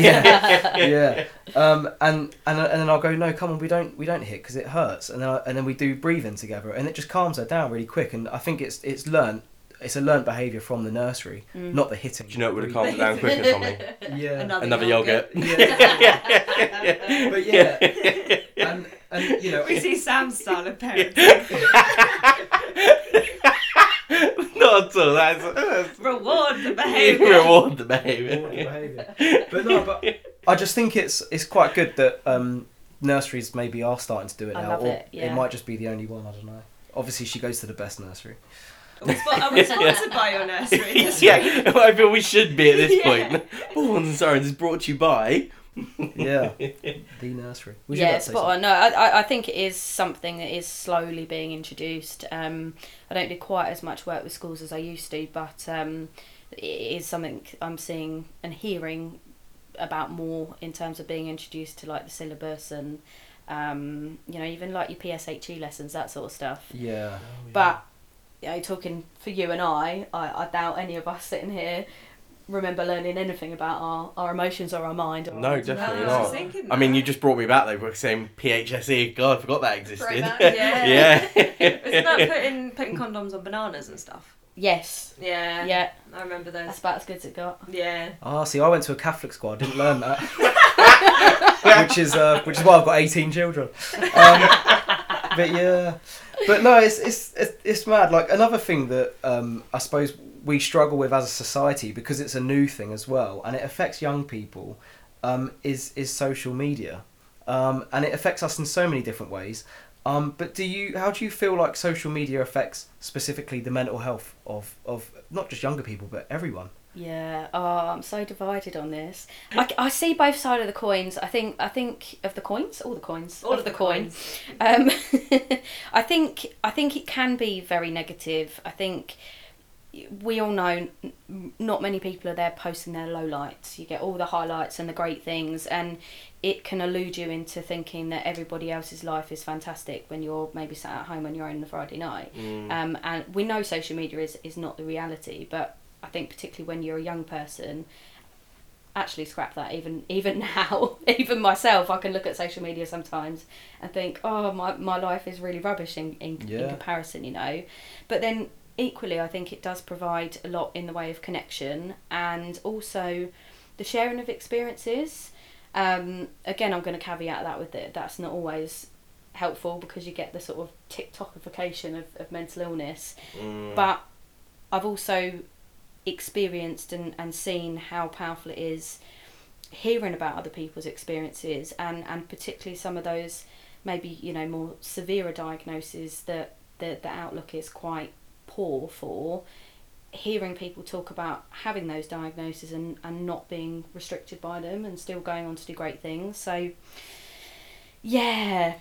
yeah, yeah, um, and and and then I'll go, no, come on, we don't we don't hit because it hurts, and then I, and then we do breathing together, and it just calms her down really quick, and I think it's it's learned. It's a learned behaviour from the nursery, Mm. not the hitting. Do you know what would have calmed it down quicker, Tommy? Yeah. Another yogurt. Yeah. but yeah, and and you know, We see Sam's style of parenting. Not at all. That's, that's Reward the behaviour. reward the Reward behaviour. behaviour. but no, but I just think it's it's quite good that um, nurseries maybe are starting to do it I now, love or it, yeah. might just be the only one. I don't know. Obviously, she goes to the best nursery. Are we spo- are sponsored by your nursery? This week? yeah, I feel we should be at this Yeah. point. Bullhorns and Sirens is brought to you by. Yeah, the nursery. Was you yeah, about spot on. No, I, I- I think it is something that is slowly being introduced. Um, I don't do quite as much work with schools as I used to, but um, it is something I'm seeing and hearing about more in terms of being introduced to like the syllabus and um, you know even like your PSHE E lessons, that sort of stuff. Yeah. But you know, talking for you and I, I, I doubt any of us sitting here remember learning anything about our, our emotions or our mind. Or No, definitely No, I not. thinking I mean, you just brought me back though, by saying PHSE. E. God, I forgot that existed. Throwback. Yeah. yeah. Isn't that putting putting condoms on bananas and stuff? Yes. Yeah. Yeah, I remember those. that's about as good as it got. Yeah. Ah, see, I went to a Catholic school. I didn't learn that, which is uh, which is why I've got eighteen children. Um, but yeah, but no, it's, it's it's it's mad. Like another thing that um, I suppose we struggle with as a society because it's a new thing as well, and it affects young people. Um, is is social media, um, and it affects us in so many different ways. Um, but do you? How do you feel like social media affects specifically the mental health of of not just younger people but everyone? Yeah. Oh, I'm so divided on this. I, I see both sides of the coins. I think I think of the coins, all the coins, All of the coins. Um, I think I think it can be very negative. I think we all know not many people are there posting their lowlights. You get all the highlights and the great things, and it can elude you into thinking that everybody else's life is fantastic when you're maybe sat at home on your own on a Friday night. Mm. Um, and we know social media is, is not the reality, but I think particularly when you're a young person, actually scrap that. Even even now, even myself, I can look at social media sometimes and think, oh, my, my life is really rubbish in, in, in comparison, you know. But then equally, I think it does provide a lot in the way of connection and also the sharing of experiences. Um, again, I'm going to caveat that with it. That's not always helpful because you get the sort of TikTokification of, of mental illness. Mm. But I've also experienced and, and seen how powerful it is hearing about other people's experiences and, and particularly some of those maybe, you know, more severe diagnoses that the, the outlook is quite for. Hearing people talk about having those diagnoses and, and not being restricted by them and still going on to do great things. So, yeah,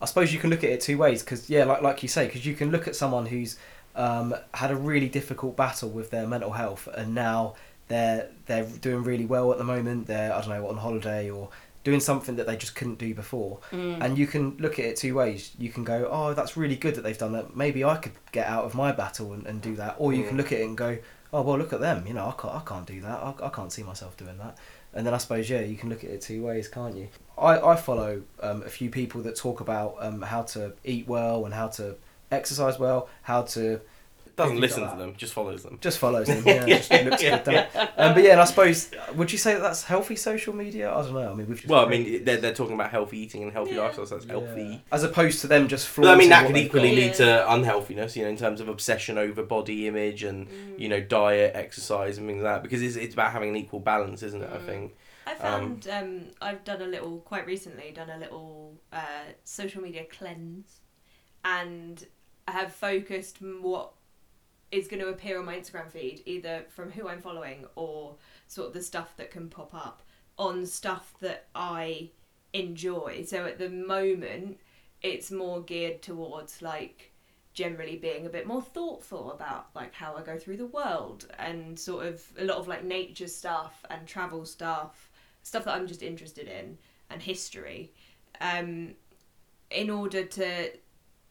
I suppose you can look at it two ways because yeah, like like you say, because you can look at someone who's um, had a really difficult battle with their mental health and now they're they're doing really well at the moment. They're I don't know on holiday or doing something that they just couldn't do before. Mm. And you can look at it two ways. You can go, oh, that's really good that they've done that. Maybe I could get out of my battle and, and do that. Or you can Mm. look at it and go, oh well, look at them. You know, I can't I can't do that. I, I can't see myself doing that. And then I suppose yeah, you can look at it two ways, can't you? I I follow um, a few people that talk about um, how to eat well and how to exercise well, how to Doesn't listen like to them, just follows them. just follows them. Yeah, just looks good. Doesn't it? Um, but yeah, and I suppose would you say that that's healthy social media? I don't know. I mean, we've just Well, I mean, they're, they're talking about healthy eating and healthy Yeah. lifestyles. That's Yeah. healthy. as opposed to them just. But I mean, that could equally lead to unhealthiness, you know, in terms of obsession over body image and Mm. you know diet, exercise, and things like that. Because it's it's about having an equal balance, isn't it? I Mm. think. I found um, I've done a little quite recently done a little uh, social media cleanse, and I have focused m- what is going to appear on my Instagram feed, either from who I'm following or sort of the stuff that can pop up on stuff that I enjoy. So at the moment, it's more geared towards like generally being a bit more thoughtful about like how I go through the world and sort of a lot of like nature stuff and travel stuff, stuff that I'm just interested in and history. Um, in order to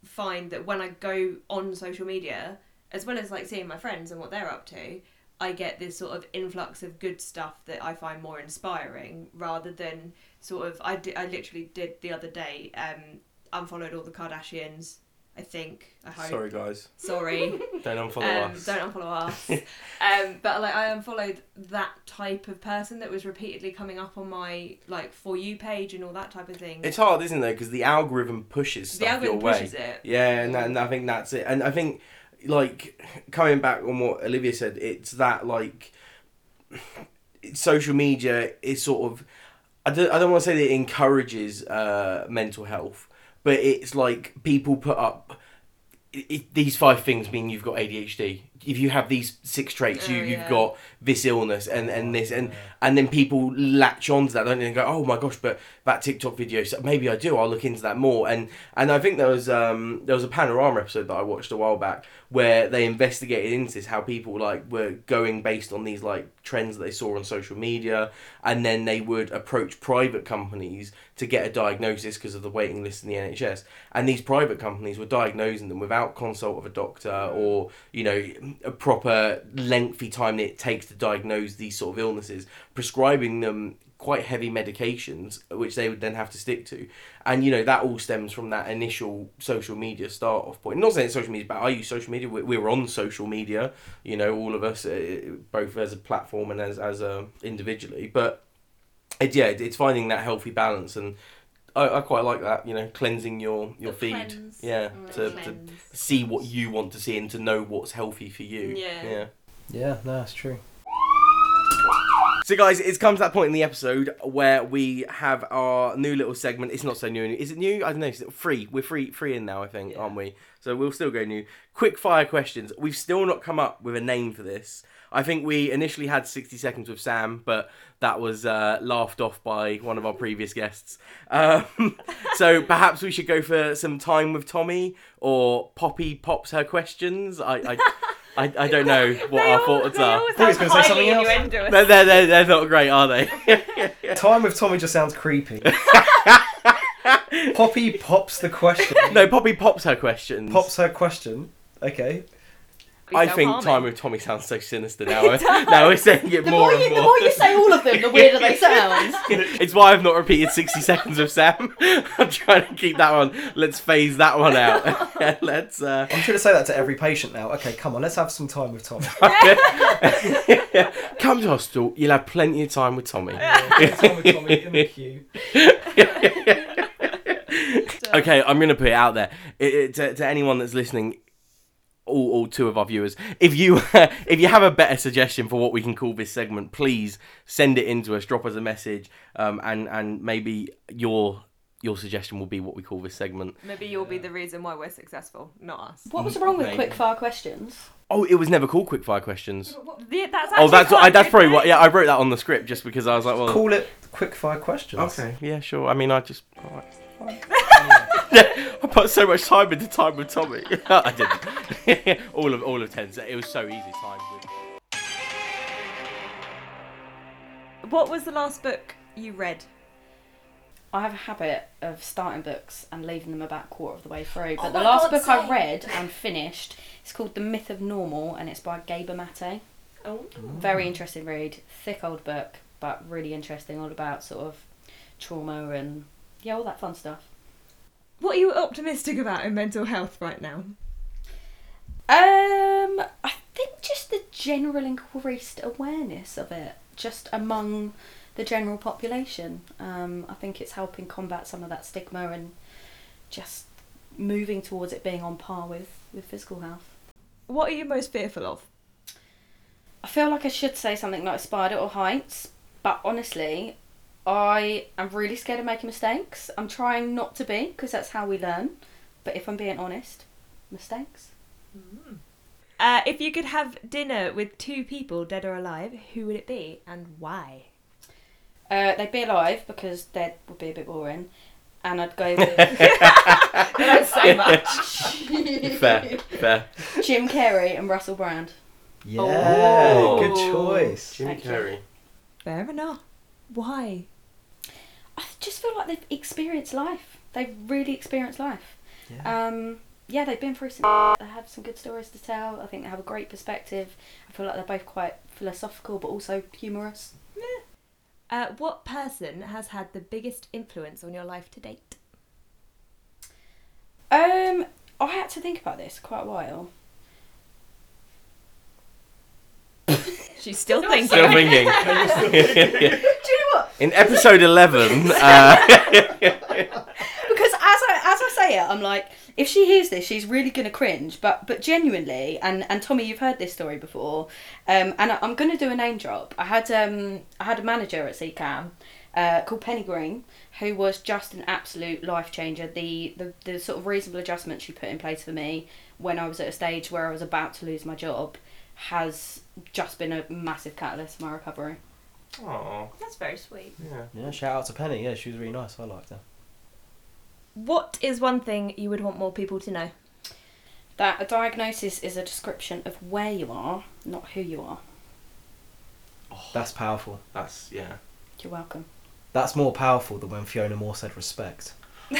find that when I go on social media, as well as like seeing my friends and what they're up to, I get this sort of influx of good stuff that I find more inspiring rather than sort of I, di- I literally did the other day um unfollowed all the Kardashians I think I hope Sorry, guys. sorry Don't unfollow um, us. don't unfollow us. um, but like I unfollowed that type of person that was repeatedly coming up on my like for you page and all that type of thing. It's hard, isn't it? Because the algorithm pushes the stuff algorithm your way. pushes it. Yeah, and, that, and I think that's it. And I think, like, coming back on what Olivia said, it's that, like, social media is sort of. I don't, I don't want to say that it encourages uh, mental health, but it's like people put up. i i these five things mean you've got ADHD. If you have these six traits, you, Oh, you've yeah. got this illness and, and this and and then people latch onto that don't they, and go oh my gosh but that tiktok video so maybe i do i'll look into that more and and i think there was um there was a panorama episode that i watched a while back where they investigated into this how people like were going based on these like trends that they saw on social media and then they would approach private companies to get a diagnosis because of the waiting list in the nhs and these private companies were diagnosing them without consult of a doctor mm. or you know a proper lengthy time that it takes to diagnose these sort of illnesses, prescribing them quite heavy medications, which they would then have to stick to. And you know that all stems from that initial social media start off point. Not saying social media, but I use social media. We- We're on social media, you know, all of us, uh, both as a platform and as as a individually. But it, yeah, it's finding that healthy balance, and I, I quite like that. You know, cleansing your your The feed, cleanse. yeah, Mm. to, to see what you want to see and to know what's healthy for you. Yeah. yeah. Yeah, no, that's true. So, guys, it's come to that point in the episode where we have our new little segment. It's not so new. Is it new? I don't know. Is it free? We're free, free in now, I think, Yeah. aren't we? So we'll still go new. Quick fire questions. We've still not come up with a name for this. I think we initially had 60 seconds with Sam, but that was uh, laughed off by one of our previous guests. Um, so perhaps we should go for some time with Tommy or Poppy pops her questions. I, I, I, I don't know what They our all- thoughts are. all Thought he was gonna say something else. They're, they're, they're, they're not great, are they? Time with Tommy just sounds creepy. Poppy pops the question. no, Poppy pops her questions. Pops her question. Okay. I Be think self-harming. Time with Tommy sounds so sinister now. now we're saying it The more more, and you, the more. more you say all of them, the weirder they sound. it's why I've not repeated 60 seconds of Sam. I'm trying to keep that one. Let's phase that one out. Let's. Uh... I'm trying to say that to every patient now. Okay, come on, let's have some time with Tommy. Come to hospital. You'll have plenty of time with Tommy. time with Tommy in the queue. okay, I'm gonna put it out there it, it, to, to anyone that's listening. All, all two of our viewers. If you if you have a better suggestion for what we can call this segment, please send it in to us. Drop us a message, um, and and maybe your your suggestion will be what we call this segment. Maybe you'll be the reason why we're successful, not us. What was wrong with Maybe. quick fire questions? Oh, it was never called quickfire questions. Yeah, that's Oh, that's quite I, a that's probably what. Yeah, I wrote that on the script just because I was like, well, Call it quick fire questions. Okay, yeah, sure. I mean, I just. alright, fine. yeah, I put so much time into time with Tommy. I didn't. all of all of ten. It was so easy time with. What was the last book you read? I have a habit of starting books and leaving them about a quarter of the way through. But Oh the last God, book I read and finished is called The Myth of Normal and it's by Gabor Maté. Oh. Very interesting read. Thick old book, but really interesting, all about sort of trauma and yeah, all that fun stuff. What are you optimistic about in mental health right now? Um, I think just the general increased awareness of it, just among the general population. Um, I think it's helping combat some of that stigma and just moving towards it being on par with, with physical health. What are you most fearful of? I feel like I should say something like spider or heights, but honestly, I am really scared of making mistakes. I'm trying not to be because that's how we learn. But if I'm being honest, mistakes. Uh, if you could have dinner with two people, dead or alive, who would it be and why? Uh, they'd be alive because dead would be a bit boring, and I'd go with That's so much. Fair, fair. Jim Carrey and Russell Brand. Yeah, Oh. good choice. Jim Thank you. Carrey. Fair enough. Why? I just feel like they've experienced life. They've really experienced life. Yeah. Um, yeah, they've been through some. They have some good stories to tell. I think they have a great perspective. I feel like they're both quite philosophical, but also humorous. Uh, what person has had the biggest influence on your life to date? Um, I had to think about this quite a while. She's still Still thinking. Still thinking. Do you know what? In episode eleven, uh, because as I as I say it, I'm like, if she hears this, she's really gonna cringe. But but genuinely, and and Tommy, you've heard this story before, um, and I, I'm gonna do a name drop. I had um I had a manager at SECAmb, uh, called Penny Green, who was just an absolute life changer. The, the the sort of reasonable adjustments she put in place for me when I was at a stage where I was about to lose my job, has just been a massive catalyst for my recovery. Aw, That's very sweet. yeah. Yeah, shout out to Penny. Yeah, she was really nice. I liked her. What is one thing you would want more people to know? That a diagnosis is a description of where you are, not who you are. Oh, that's powerful. That's yeah. You're welcome. That's more powerful than when Fiona Moore said respect.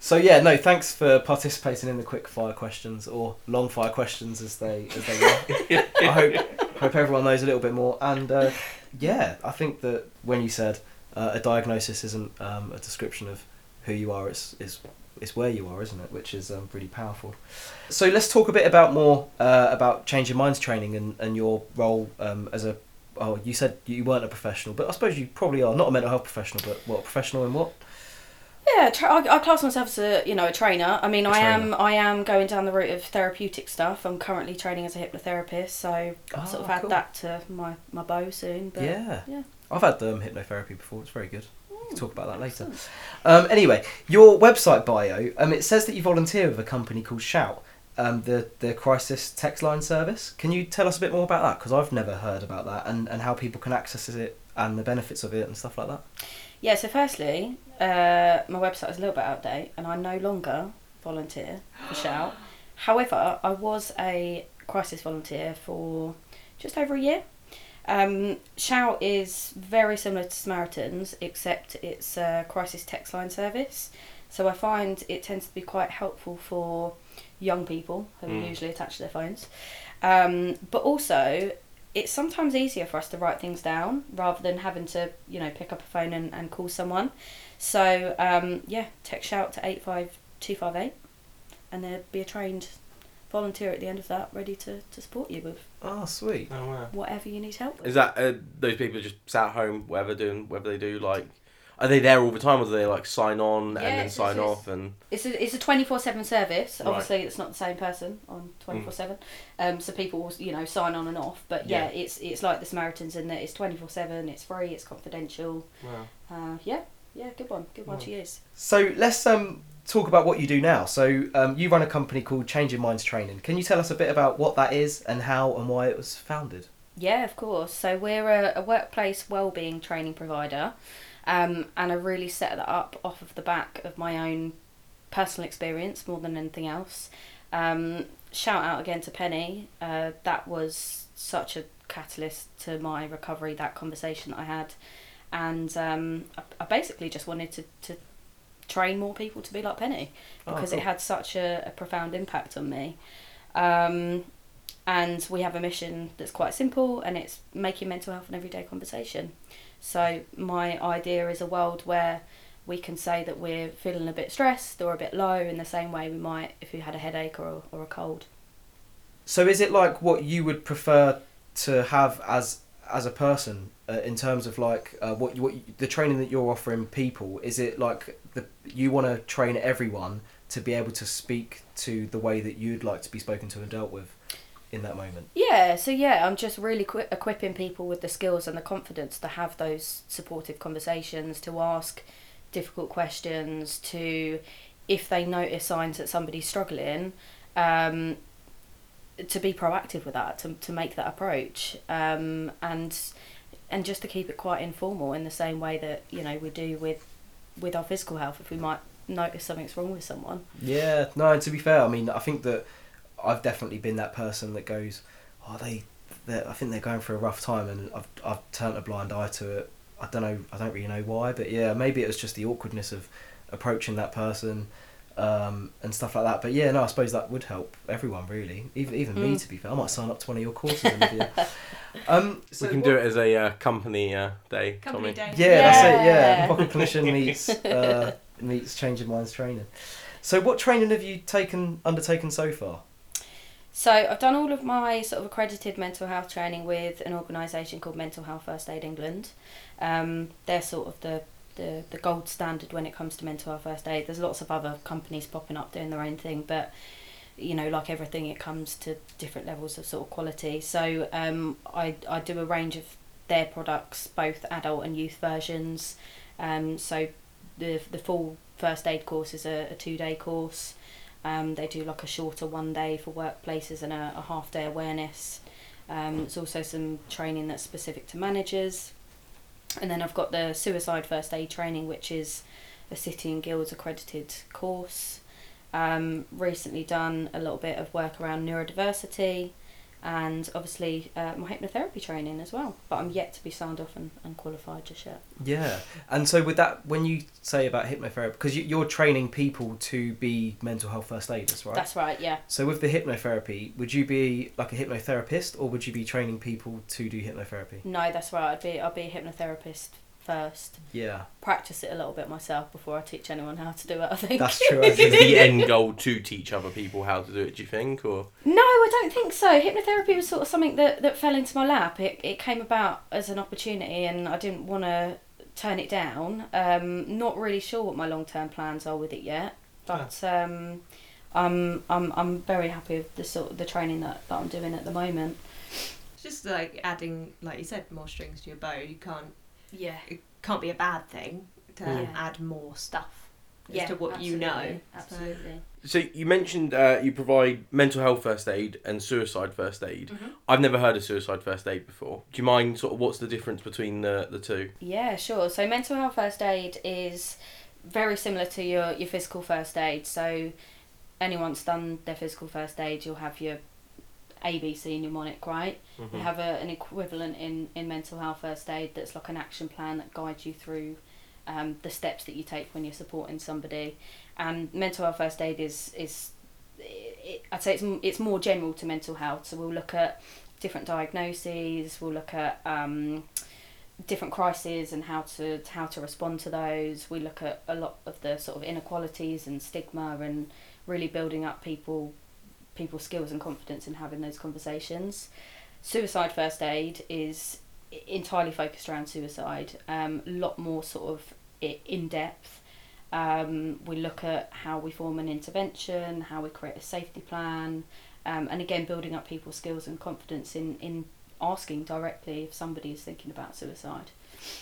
So yeah, no, thanks for participating in the quick fire questions or long fire questions as they as they were. I hope hope everyone knows a little bit more. And uh, yeah, I think that when you said uh, a diagnosis isn't um, a description of who you are, it's is it's where you are, isn't it? Which is um, really powerful. So let's talk a bit about more uh, about changing minds training and, and your role um, as a oh you said you weren't a professional, but I suppose you probably are not a mental health professional, but what professional in what? Yeah, tra- I, I class myself as a you know a trainer. I mean, A I am. I am going down the route of therapeutic stuff. I'm currently training as a hypnotherapist, so Ah, sort of add cool. that to my my bow soon. But yeah. yeah. I've had um, hypnotherapy before. It's very good. We can Mm, talk about that later. Um, anyway, your website bio, um, it says that you volunteer with a company called Shout, um, the the crisis text line service. Can you tell us a bit more about that? Because I've never heard about that and, and how people can access it and the benefits of it and stuff like that. Yeah. So firstly, uh, my website is a little bit out of date, and I no longer volunteer for Shout. However, I was a crisis volunteer for just over a year. Um, Shout is very similar to Samaritans, except it's a crisis text line service. So I find it tends to be quite helpful for young people who Mm. are usually attached to their phones. Um, but also, it's sometimes easier for us to write things down rather than having to, you know, pick up a phone and, and call someone. So, um, yeah, text shout to 85258 and there'd be a trained volunteer at the end of that ready to, to support you with Oh, sweet. Oh wow. whatever you need help with. Is that uh, those people just sat at home, whatever doing, whatever they do? Like, are they there all the time, or do they like sign on Yeah, and then it's- sign it's- off? And It's a it's a twenty four seven service. Right. Obviously, it's not the same person on twenty four seven. Um, so people will you know sign on and off. But yeah, Yeah. it's it's like the Samaritans in that it's twenty four seven. It's free. It's confidential. wow. Uh, yeah, yeah, good one, good one Mm. to use. So let's um, talk about what you do now. So um, you run a company called Changing Minds Training. Can you tell us a bit about what that is and how and why it was founded? Yeah, of course. So we're a, a workplace wellbeing training provider, um, and I really set that up off of the back of my own personal experience more than anything else. Um, shout out again to Penny. Uh, that was such a catalyst to my recovery. That conversation that I had, and um, I, I basically just wanted to, to train more people to be like Penny Oh, because cool. it had such a, a profound impact on me. Um, and we have a mission that's quite simple and it's making mental health an everyday conversation. So, my idea is a world where we can say that we're feeling a bit stressed or a bit low in the same way we might if we had a headache or, or a cold. So is it like what you would prefer to have as as a person uh, in terms of like uh, what you, what you, the training that you're offering people? Is it like the you want to train everyone to be able to speak to the way that you'd like to be spoken to and dealt with in that moment? Yeah, so yeah, I'm just really equi- equipping people with the skills and the confidence to have those supportive conversations, to ask difficult questions, to, if they notice signs that somebody's struggling, um, to be proactive with that, to, to make that approach, um, and and just to keep it quite informal in the same way that you know we do with with our physical health. If we might notice something's wrong with someone, Yeah, no. And to be fair, I mean, I think that I've definitely been that person that goes, "Oh, they, I think they're going through a rough time," and I've I've turned a blind eye to it. I don't know. I don't really know why, but yeah, maybe it was just the awkwardness of approaching that person um, and stuff like that. But yeah, no, I suppose that would help everyone really, even even me. Mm. To be fair, I might sign up to one of your courses, um, so we can what- do it as a uh, company uh, day, Company Tommy. day. Yeah, that's it. Yeah, Yeah. pocket clinician meets uh, meets changing minds training. So, what training have you taken undertaken so far? So I've done all of my sort of accredited mental health training with an organisation called Mental Health First Aid England. Um, they're sort of the, the, the gold standard when it comes to mental health first aid. There's lots of other companies popping up doing their own thing, but you know, like everything, it comes to different levels of sort of quality. So um, I I do a range of their products, both adult and youth versions. Um, so the the full first aid course is a, a two day course. Um, they do like a shorter one day for workplaces and a, a half day awareness. Um, there's also some training that's specific to managers. And then I've got the suicide first aid training, which is a City and Guilds accredited course. Um, recently done a little bit of work around neurodiversity and obviously uh, my hypnotherapy training as well. But I'm yet to be signed off and, and qualified just yet. Yeah, and so with that, when you say about hypnotherapy, because you, you're training people to be mental health first aiders, right? That's right, yeah. So with the hypnotherapy, would you be like a hypnotherapist, or would you be training people to do hypnotherapy? No, that's right. I'd be I'd be a hypnotherapist first. Yeah, Practice it a little bit myself before I teach anyone how to do it. I think. that's true. Is think. the end goal to teach other people how to do it? Do you think, or No, I don't think so. Hypnotherapy was sort of something that, that fell into my lap. It, it came about as an opportunity and I didn't want to turn it down. Um, not really sure what my long term plans are with it yet, but um, I'm, I'm, I'm very happy with the sort of the training that, that I'm doing at the moment. It's just like adding, like you said, more strings to your bow. You can't. Yeah. It can't be a bad thing to Yeah. add more stuff as Yeah, to what you know. absolutely, So- You mentioned uh, you provide mental health first aid and suicide first aid. Mhm. I've never heard of suicide first aid before. Do you mind sort of what's the difference between the the two? Yeah, sure. So mental health first aid is very similar to your, your physical first aid. So anyone's done their physical first aid, you'll have your ABC mnemonic, right? You have a, an equivalent in, in mental health first aid that's like an action plan that guides you through um, the steps that you take when you're supporting somebody. And mental health first aid is is it, I'd say it's it's more general to mental health. So we'll look at different diagnoses. We'll look at um, different crises and how to how to respond to those. We look at a lot of the sort of inequalities and stigma and really building up people people's skills and confidence in having those conversations. Suicide first aid is entirely focused around suicide. Um, a lot more sort of in depth. Um, we look at how we form an intervention, how we create a safety plan, um, and again building up people's skills and confidence in in asking directly if somebody is thinking about suicide.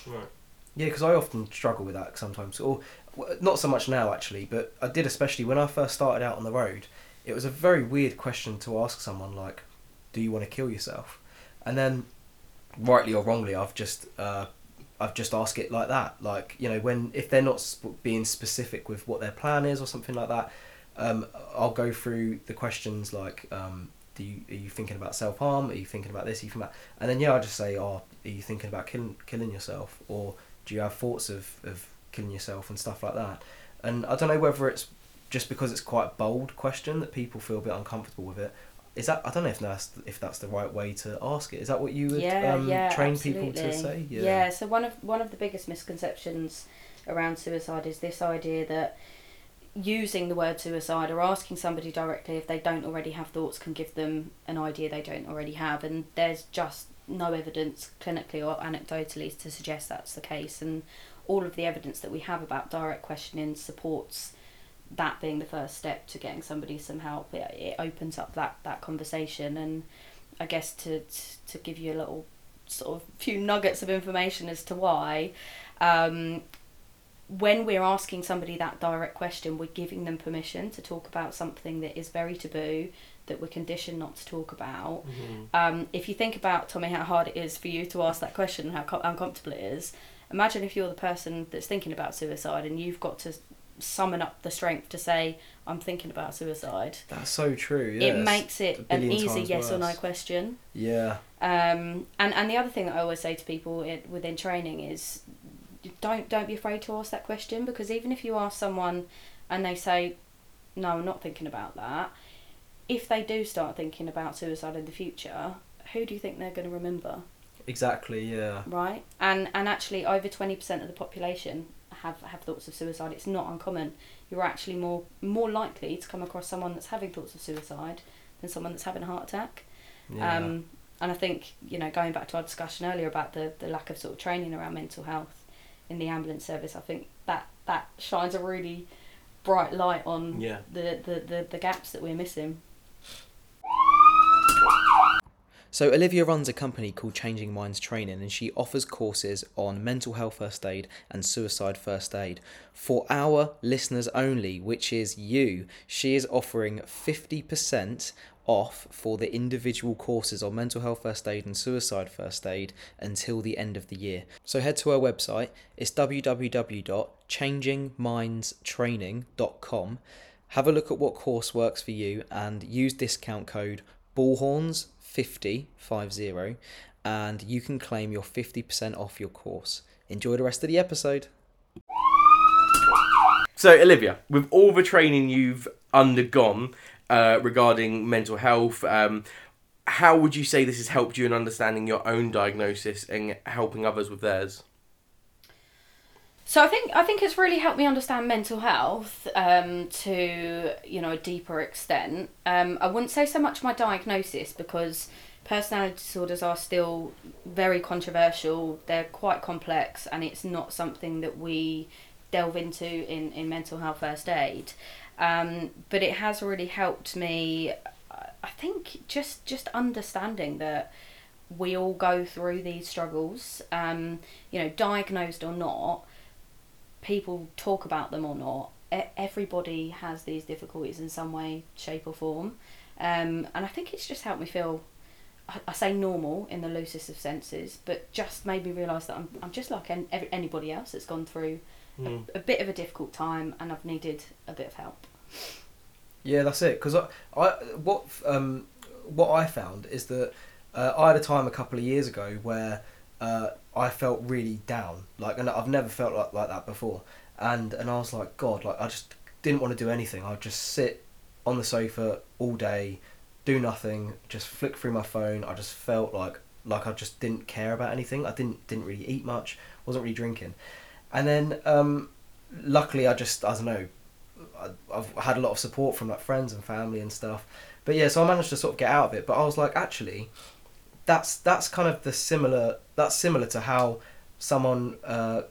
Right. Yeah, because I often struggle with that sometimes, or not so much now actually, but I did especially when I first started out on the road. It was a very weird question to ask someone like, "Do you want to kill yourself?" And then, rightly or wrongly, I've just uh, I've just asked it like that. Like you know, when if they're not sp- being specific with what their plan is or something like that, um, I'll go through the questions like, um, "Do you are you thinking about self harm? Are you thinking about this? Are you thinking about?" And then yeah, I'll just say, "Oh, are you thinking about killing killing yourself?" Or do you have thoughts of, of killing yourself and stuff like that? And I don't know whether it's just because it's quite a bold question that people feel a bit uncomfortable with it. Is that I don't know if that's if that's the right way to ask it. Is that what you would yeah, um, yeah, train people to absolutely. say? Yeah. So one of one of the biggest misconceptions around suicide is this idea that using the word suicide or asking somebody directly if they don't already have thoughts can give them an idea they don't already have, and there's just no evidence clinically or anecdotally to suggest that's the case. And all of the evidence that we have about direct questioning supports that being the first step to getting somebody some help. It, it opens up that, that conversation and I guess to, to give you a little sort of few nuggets of information as to why. Um, when we're asking somebody that direct question, we're giving them permission to talk about something that is very taboo, that we're conditioned not to talk about. Um, if you think about, Tommy, how hard it is for you to ask that question and how co- uncomfortable it is, imagine if you're the person that's thinking about suicide and you've got to summon up the strength to say, I'm thinking about suicide. That's so true. Yeah, it makes it an easy yes or no question. Yeah, Um, and and the other thing that I always say to people it, within training is don't don't be afraid to ask that question because even if you ask someone and they say no, I'm not thinking about that. If they do start thinking about suicide in the future, who do you think they're going to remember, exactly. Yeah, right? And and actually, over twenty percent of the population have have thoughts of suicide. It's not uncommon. You're actually more more likely to come across someone that's having thoughts of suicide than someone that's having a heart attack. yeah. Um, and I think, you know, going back to our discussion earlier about the, the lack of sort of training around mental health in the ambulance service, I think that, that shines a really bright light on Yeah. the, the, the, the gaps that we're missing. So, Olivia runs a company called Changing Minds Training and she offers courses on mental health first aid and suicide first aid. For our listeners only, which is you, she is offering 50% off for the individual courses on mental health first aid and suicide first aid until the end of the year. So, head to her website, it's www.changingmindstraining.com. Have a look at what course works for you and use discount code bullhorns 50, 50, and you can claim your 50% off your course. Enjoy the rest of the episode. So, Olivia, with all the training you've undergone uh, regarding mental health, um, how would you say this has helped you in understanding your own diagnosis and helping others with theirs? So I think I think it's really helped me understand mental health um, to you know a deeper extent. Um, I wouldn't say so much my diagnosis because personality disorders are still very controversial. They're quite complex, and it's not something that we delve into in, in mental health first aid. Um, but it has really helped me. I think just just understanding that we all go through these struggles. Um, you know, diagnosed or not people talk about them or not, everybody has these difficulties in some way, shape, or form. Um, and I think it's just helped me feel, I, I, say normal in the loosest of senses, but just made me realise that I'm, I'm just like any, anybody else that's gone through mm. a, hmm. a, bit of a difficult time and I've needed a bit of help. Yeah, that's it. Because I, I, what, um, what I found is that uh, I had a time a couple of years ago where uh, I felt really down. Like, and I've never felt like, like that before. And and I was like, God, like I just didn't want to do anything. I'd just sit on the sofa all day, do nothing, just flick through my phone. I just felt like like I just didn't care about anything. I didn't didn't really eat much. wasn't really drinking. And then um, luckily, I just I don't know. I, I've had a lot of support from like friends and family and stuff. But yeah, so I managed to sort of get out of it. But I was like, actually, that's that's kind of the similar that's similar to how someone uh,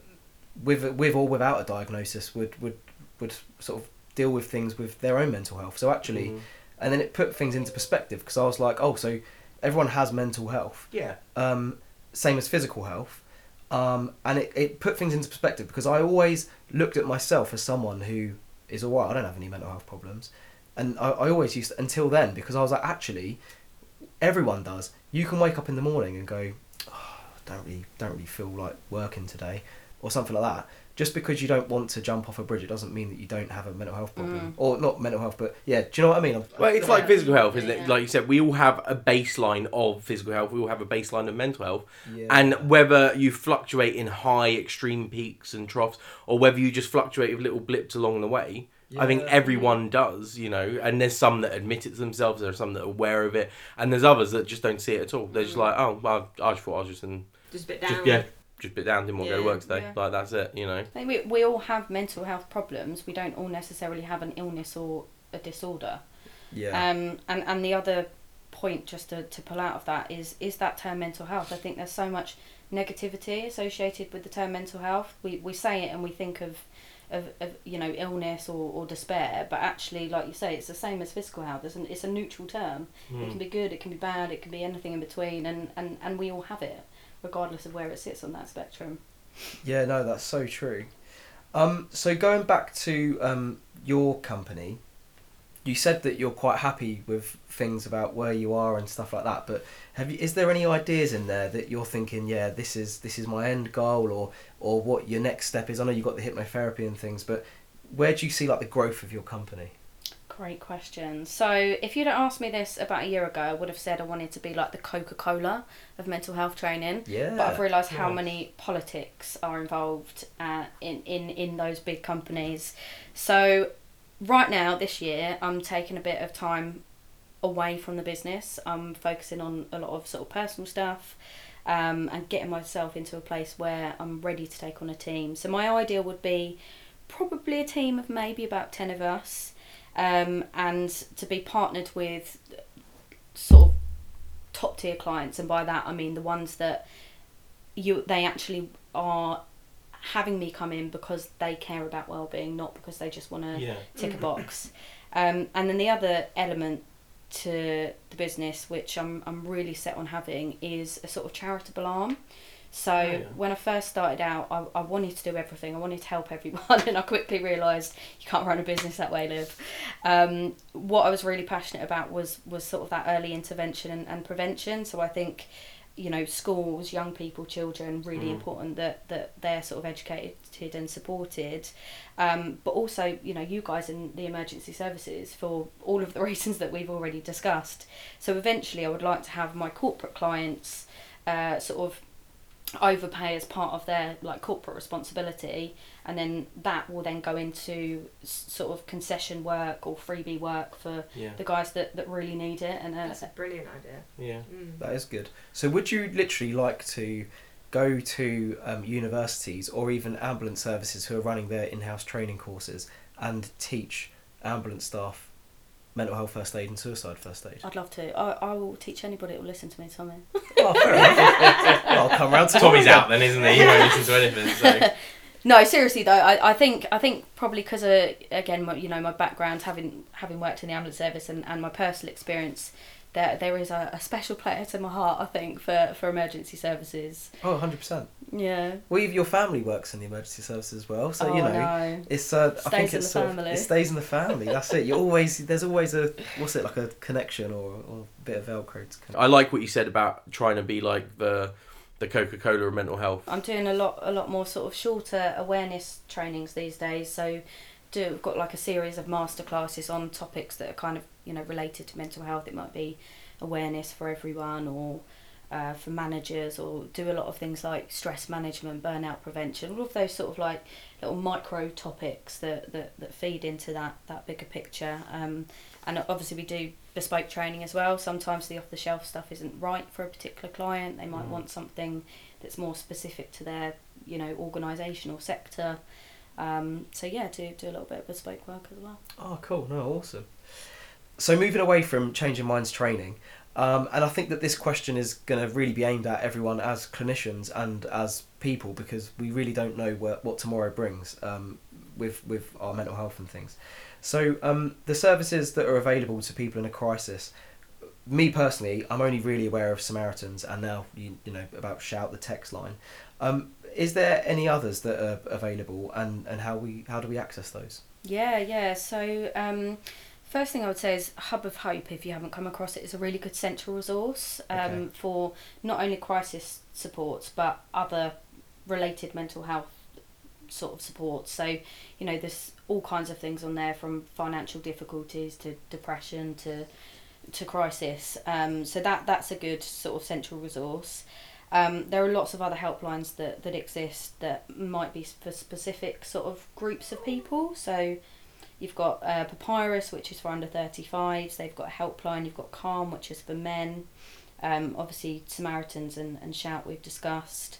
with with or without a diagnosis would would would sort of deal with things with their own mental health. So actually, mm. and then it put things into perspective because I was like, oh, so everyone has mental health. Yeah. Um, same as physical health. Um, and it, it put things into perspective because I always looked at myself as someone who is alright. I don't have any mental health problems, and I, I always used to, until then because I was like, actually, everyone does. You can wake up in the morning and go, oh, don't really, don't really feel like working today, or something like that. Just because you don't want to jump off a bridge, it doesn't mean that you don't have a mental health problem, mm. or not mental health, but yeah. Do you know what I mean? Well, it's like physical health, isn't it? Like you said, we all have a baseline of physical health. We all have a baseline of mental health, yeah. and whether you fluctuate in high extreme peaks and troughs, or whether you just fluctuate with little blips along the way, yeah. I think everyone does, you know, and there's some that admit it to themselves, there are some that are aware of it, and there's others that just don't see it at all. They're just mm. like, oh, well, I just thought I was just in. Just a bit down. Just, yeah, just a bit down, didn't want to go to work today. Yeah. Like, that's it, you know. I think we, we all have mental health problems. We don't all necessarily have an illness or a disorder. Yeah. Um, and, and the other point just to, to pull out of that is is that term mental health. I think there's so much negativity associated with the term mental health. We, we say it and we think of of, of you know illness or, or despair but actually like you say it's the same as physical health it's, an, it's a neutral term mm. it hmm. can be good it can be bad it can be anything in between and, and, and we all have it regardless of where it sits on that spectrum yeah no that's so true um, so going back to um, your company you said that you're quite happy with things about where you are and stuff like that but have you is there any ideas in there that you're thinking yeah this is this is my end goal or or what your next step is i know you've got the hypnotherapy and things but where do you see like the growth of your company Great question. So, if you'd asked me this about a year ago, I would have said I wanted to be like the Coca Cola of mental health training. Yeah. But I've realised how many politics are involved uh, in, in, in those big companies. So, right now, this year, I'm taking a bit of time away from the business. I'm focusing on a lot of sort of personal stuff um, and getting myself into a place where I'm ready to take on a team. So my ideal would be probably a team of maybe about 10 of us um, and to be partnered with sort of top tier clients and by that I mean the ones that you they actually are having me come in because they care about well-being not because they just want to yeah. tick a box um, and then the other element to the business, which I'm I'm really set on having, is a sort of charitable arm. So oh, yeah. when I first started out, I, I wanted to do everything. I wanted to help everyone, and I quickly realised you can't run a business that way, Liv. Um, what I was really passionate about was was sort of that early intervention and, and prevention. So I think you know schools young people children really Mm. important that that they're sort of educated and supported. Um, but also you know you guys in the emergency services for all of the reasons that we've already discussed. So eventually i would like to have my corporate clients uh, sort of overpay as part of their like corporate responsibility and then that will then go into sort of concession work or freebie work for Yeah. the guys that, that really need it and uh, That's a brilliant idea. Yeah. Mm. That is good. So, would you literally like to go to um, universities or even ambulance services who are running their in-house training courses and teach ambulance staff mental health first aid and suicide first aid? I'd love to. I, I will teach anybody that will listen to me, Tommy. Oh, fair enough. well, I'll come round to Tommy's out then, isn't he? He won't listen to anything. So. No, seriously though, I, I think I think probably because of again, my, you know, my background having having worked in the ambulance service and, and my personal experience, there there is a, a special place in my heart. I think for, for emergency services. Oh, 100%. Yeah. Well, your family works in the emergency services as well, so oh, you know. no. It's uh, I think in it's the sort of- it stays in the family. That's it. You always there's always a what's it like a connection or, or a bit of velcro to connect. I like what you said about trying to be like the the Coca Cola of mental health. I'm doing a lot a lot more sort of shorter awareness trainings these days. So do we've got like a series of masterclasses on topics that are kind of you know related to mental health. It might be awareness for everyone or uh, for managers or do a lot of things like stress management, burnout prevention, all of those sort of like little micro topics that, that, that feed into that, that bigger picture. Um, and obviously we do bespoke training as well. Sometimes the off the shelf stuff isn't right for a particular client. They might Mm. want something that's more specific to their, you know, organisation or sector. Um, so yeah, do do a little bit of bespoke work as well. Oh, cool. No, awesome. So moving away from changing minds training, um, and I think that this question is going to really be aimed at everyone as clinicians and as people because we really don't know what, what tomorrow brings um, with with our mental health and things. So um, the services that are available to people in a crisis. Me personally, I'm only really aware of Samaritans, and now you you know about Shout the text line. Um, is there any others that are available, and, and how we how do we access those? Yeah, yeah. So um, first thing I would say is Hub of Hope. If you haven't come across it, it's a really good central resource um, Okay. for not only crisis supports but other related mental health sort of support. So you know, there's all kinds of things on there from financial difficulties to depression to to crisis. Um, so that that's a good sort of central resource. Um, there are lots of other helplines that, that exist that might be for specific sort of groups of people. So you've got uh, Papyrus, which is for under 35s. They've got a helpline. You've got Calm, which is for men. Um, obviously, Samaritans and, and Shout we've discussed.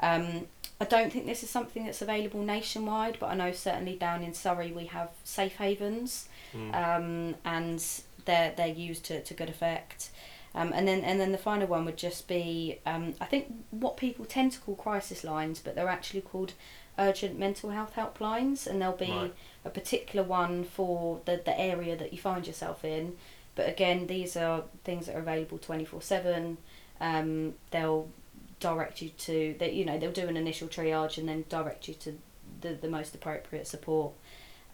Um, I don't think this is something that's available nationwide, but I know certainly down in Surrey we have safe havens Mm. um, and they're they're used to, to good effect. Um, and then and then the final one would just be um, I think what people tend to call crisis lines, but they're actually called urgent mental health helplines, and there'll be Right. a particular one for the the area that you find yourself in. But again, these are things that are available twenty four seven. Um, they'll direct you to that you know they'll do an initial triage and then direct you to the, the most appropriate support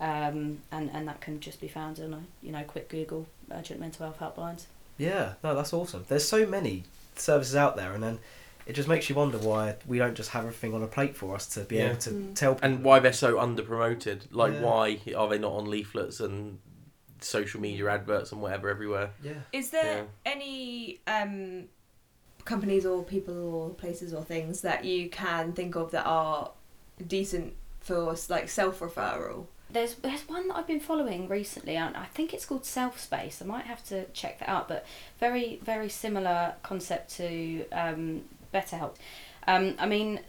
um, and and that can just be found in a you know quick Google urgent mental health helplines. Yeah, no, that's awesome. There's so many services out there, and then it just makes you wonder why we don't just have everything on a plate for us to be Yeah. able to Mm. tell. People. and why they're so under promoted. Like, Yeah. why are they not on leaflets and social media adverts and whatever everywhere? Yeah. Is there any um, companies or people or places or things that you can think of that are decent for like self referral? There's there's one that I've been following recently, and I think it's called Self Space. I might have to check that out, but very very similar concept to um, BetterHelp. Um, I mean,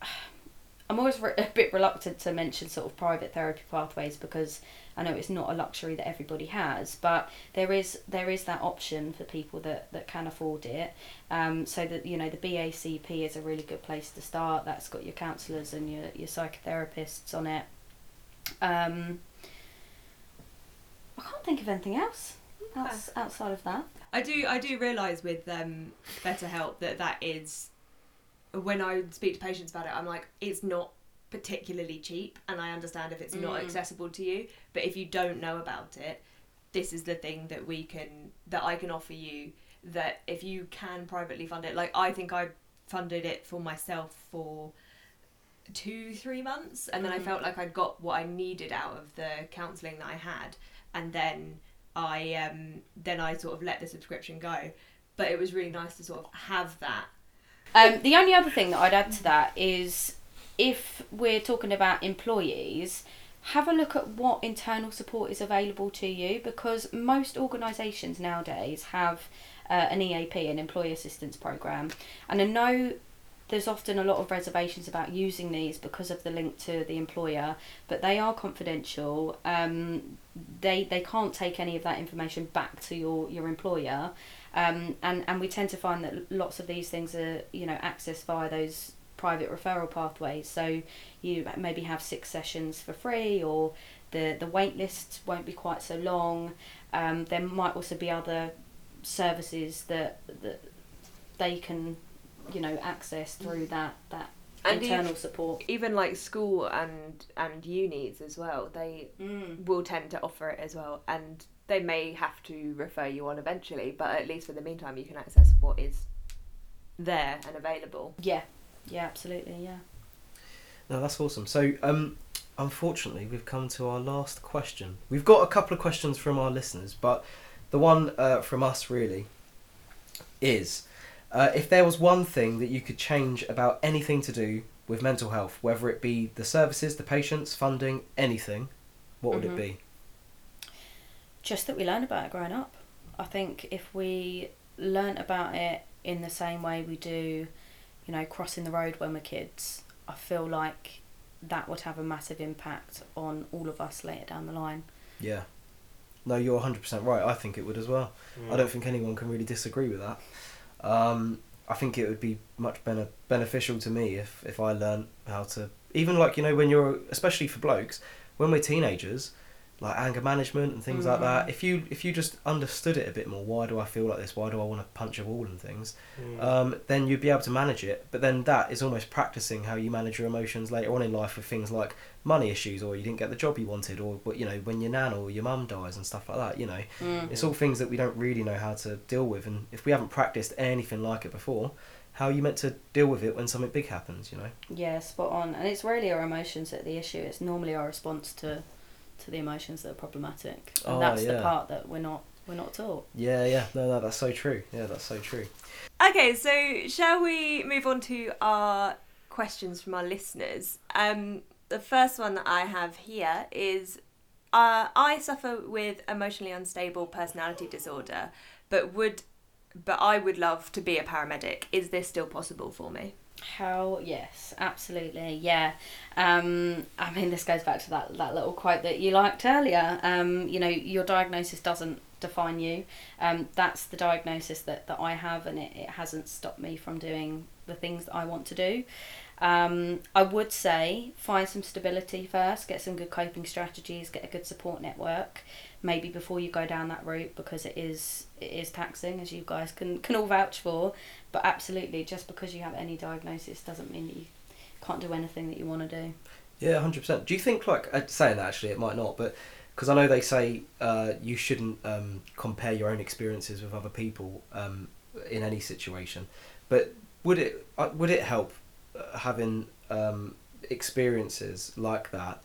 I'm always re- a bit reluctant to mention sort of private therapy pathways because I know it's not a luxury that everybody has, but there is there is that option for people that, that can afford it. Um, so that you know the BACP is a really good place to start. That's got your counsellors and your your psychotherapists on it. Um, I can't think of anything else outs- outside of that. I do I do realise with um, BetterHelp that that is when I speak to patients about it, I'm like, it's not particularly cheap, and I understand if it's not Mm. accessible to you. But if you don't know about it, this is the thing that we can that I can offer you that if you can privately fund it, like I think I funded it for myself for two, three months, and then I Mhm. felt like I'd got what I needed out of the counselling that I had, and then I um then I sort of let the subscription go. But it was really nice to sort of have that. Um, the only other thing that I'd add to that is if we're talking about employees, have a look at what internal support is available to you because most organisations nowadays have uh, an EAP, an employee assistance program, and I know there's often a lot of reservations about using these because of the link to the employer, but they are confidential. Um, they they can't take any of that information back to your your employer, um, and and we tend to find that lots of these things are you know accessed via those private referral pathways. So you maybe have six sessions for free, or the the wait list won't be quite so long. Um, there might also be other services that that they can you know access through that that And internal support. Even like school and and unis as well, they Mm. will tend to offer it as well, and they may have to refer you on eventually. But at least for the meantime, you can access what is there and available. Yeah, yeah, absolutely, yeah. No, that's awesome. So, um, unfortunately, we've come to our last question. We've got a couple of questions from our listeners, but the one uh, from us really is uh, if there was one thing that you could change about anything to do with mental health, whether it be the services, the patients, funding, anything, what would Mhm. it be? just that we learn about it growing up. I think if we learn about it in the same way we do, you know, crossing the road when we're kids, I feel like that would have a massive impact on all of us later down the line. Yeah. No, you're 100% right. I think it would as well. I don't think anyone can really disagree with that. Um, I think it would be much bene- beneficial to me if, if I learned how to, even like, you know, when you're, especially for blokes, when we're teenagers, like anger management and things like that, Mm. if you if you just understood it a bit more, why do I feel like this? Why do I want to punch a wall and things? Mm. Um, then you'd be able to manage it. But then that is almost practicing how you manage your emotions later on in life with things like money issues or you didn't get the job you wanted or, you know, when your nan or your mum dies and stuff like that, you know. Mm. It's all things that we don't really know how to deal with, and if we haven't practiced anything like it before, how are you meant to deal with it when something big happens? You know? Yeah, spot on. And it's really our emotions that are the issue. It's normally our response to to the emotions that are problematic. And Oh, that's the part that we're not we're not taught. Yeah, yeah. No, no, that's so true. Yeah, that's so true. Okay, so shall we move on to our questions from our listeners? Um, the first one that I have here is uh, I suffer with emotionally unstable personality disorder, but would but I would love to be a paramedic. Is this still possible for me? How yes, absolutely, yeah. Um, I mean, this goes back to that that little quote that you liked earlier. Um, you know, your diagnosis doesn't define you. Um, that's the diagnosis that, that I have, and it, it hasn't stopped me from doing the things that I want to do. Um, I would say find some stability first, get some good coping strategies, get a good support network, maybe before you go down that route because it is it is taxing, as you guys can can all vouch for. But absolutely, just because you have any diagnosis doesn't mean that you can't do anything that you want to do. Yeah, hundred percent. Do you think like uh, saying that actually it might not, but because I know they say uh, you shouldn't um, compare your own experiences with other people um, in any situation, but would it uh, would it help uh, having um, experiences like that,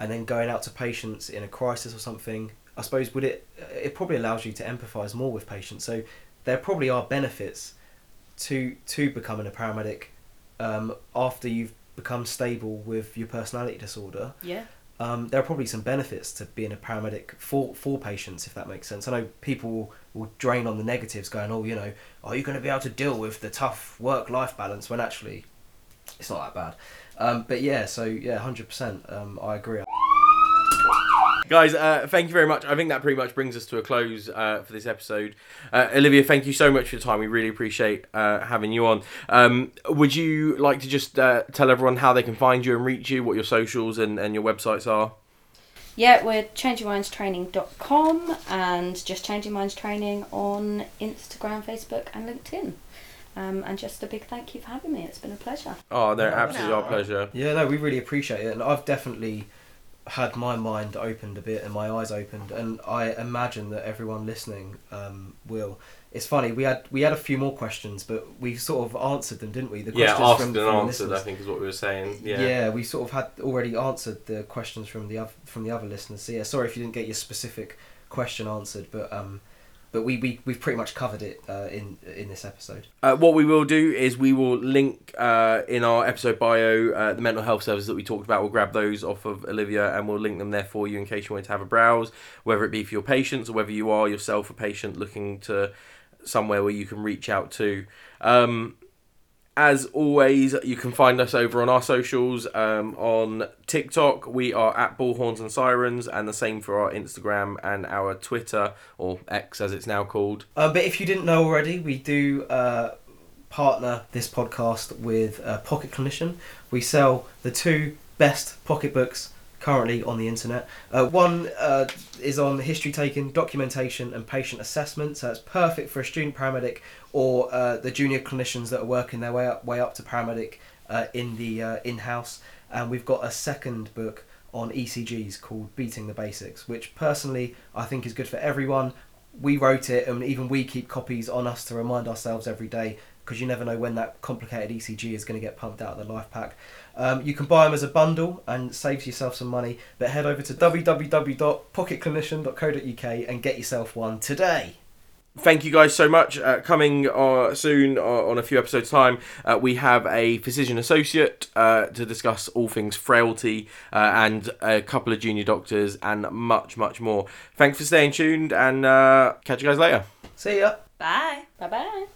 and then going out to patients in a crisis or something? I suppose would it it probably allows you to empathise more with patients. So there probably are benefits to to becoming a paramedic um, after you've become stable with your personality disorder, Yeah. um, there are probably some benefits to being a paramedic for, for patients, if that makes sense. I know people will, will drain on the negatives, going, oh, you know, are you going to be able to deal with the tough work life balance when actually it's not that bad. Um, but yeah, so yeah, 100%, um, I agree. Guys, uh, thank you very much. I think that pretty much brings us to a close uh, for this episode. Uh, Olivia, thank you so much for your time. We really appreciate uh, having you on. Um, would you like to just uh, tell everyone how they can find you and reach you, what your socials and, and your websites are? Yeah, we're changingmindstraining.com and just Changing Minds Training on Instagram, Facebook, and LinkedIn. Um, and just a big thank you for having me. It's been a pleasure. Oh, they're No, absolutely our pleasure. Yeah, no, we really appreciate it. And I've definitely had my mind opened a bit and my eyes opened, and I imagine that everyone listening um, will. It's funny we had we had a few more questions, but we sort of answered them, didn't we? The yeah, questions asked from- and from answered. I think is what we were saying. Yeah. Yeah. we sort of had already answered the questions from the other from the other listeners. So yeah, sorry if you didn't get your specific question answered, but um, but we we we've pretty much covered it uh, in in this episode. Uh, what we will do is we will link uh, in our episode bio uh, the mental health services that we talked about. We'll grab those off of Olivia and we'll link them there for you in case you wanted to have a browse, whether it be for your patients or whether you are yourself a patient looking to somewhere where you can reach out to. Um, as always, you can find us over on our socials. Um, on TikTok, we are at Bullhorns and Sirens, and the same for our Instagram and our Twitter, or X as it's now called. Uh, but if you didn't know already, we do uh, partner this podcast with uh, Pocket Clinician. We sell the two best pocketbooks currently on the internet. Uh, one uh, is on history taking, documentation, and patient assessment. So it's perfect for a student paramedic or uh, the junior clinicians that are working their way up, way up to paramedic uh, in the uh, in-house. And we've got a second book on ECGs called Beating the Basics, which personally I think is good for everyone. We wrote it, and even we keep copies on us to remind ourselves every day because you never know when that complicated ECG is going to get pumped out of the LIFEPAK. Um, you can buy them as a bundle and saves yourself some money. But head over to www.pocketclinician.co.uk and get yourself one today. thank you guys so much. Uh, coming uh, soon uh, on a few episodes' time, uh, we have a physician associate uh, to discuss all things frailty uh, and a couple of junior doctors and much, much more. Thanks for staying tuned and uh, catch you guys later. See ya. Bye. Bye bye.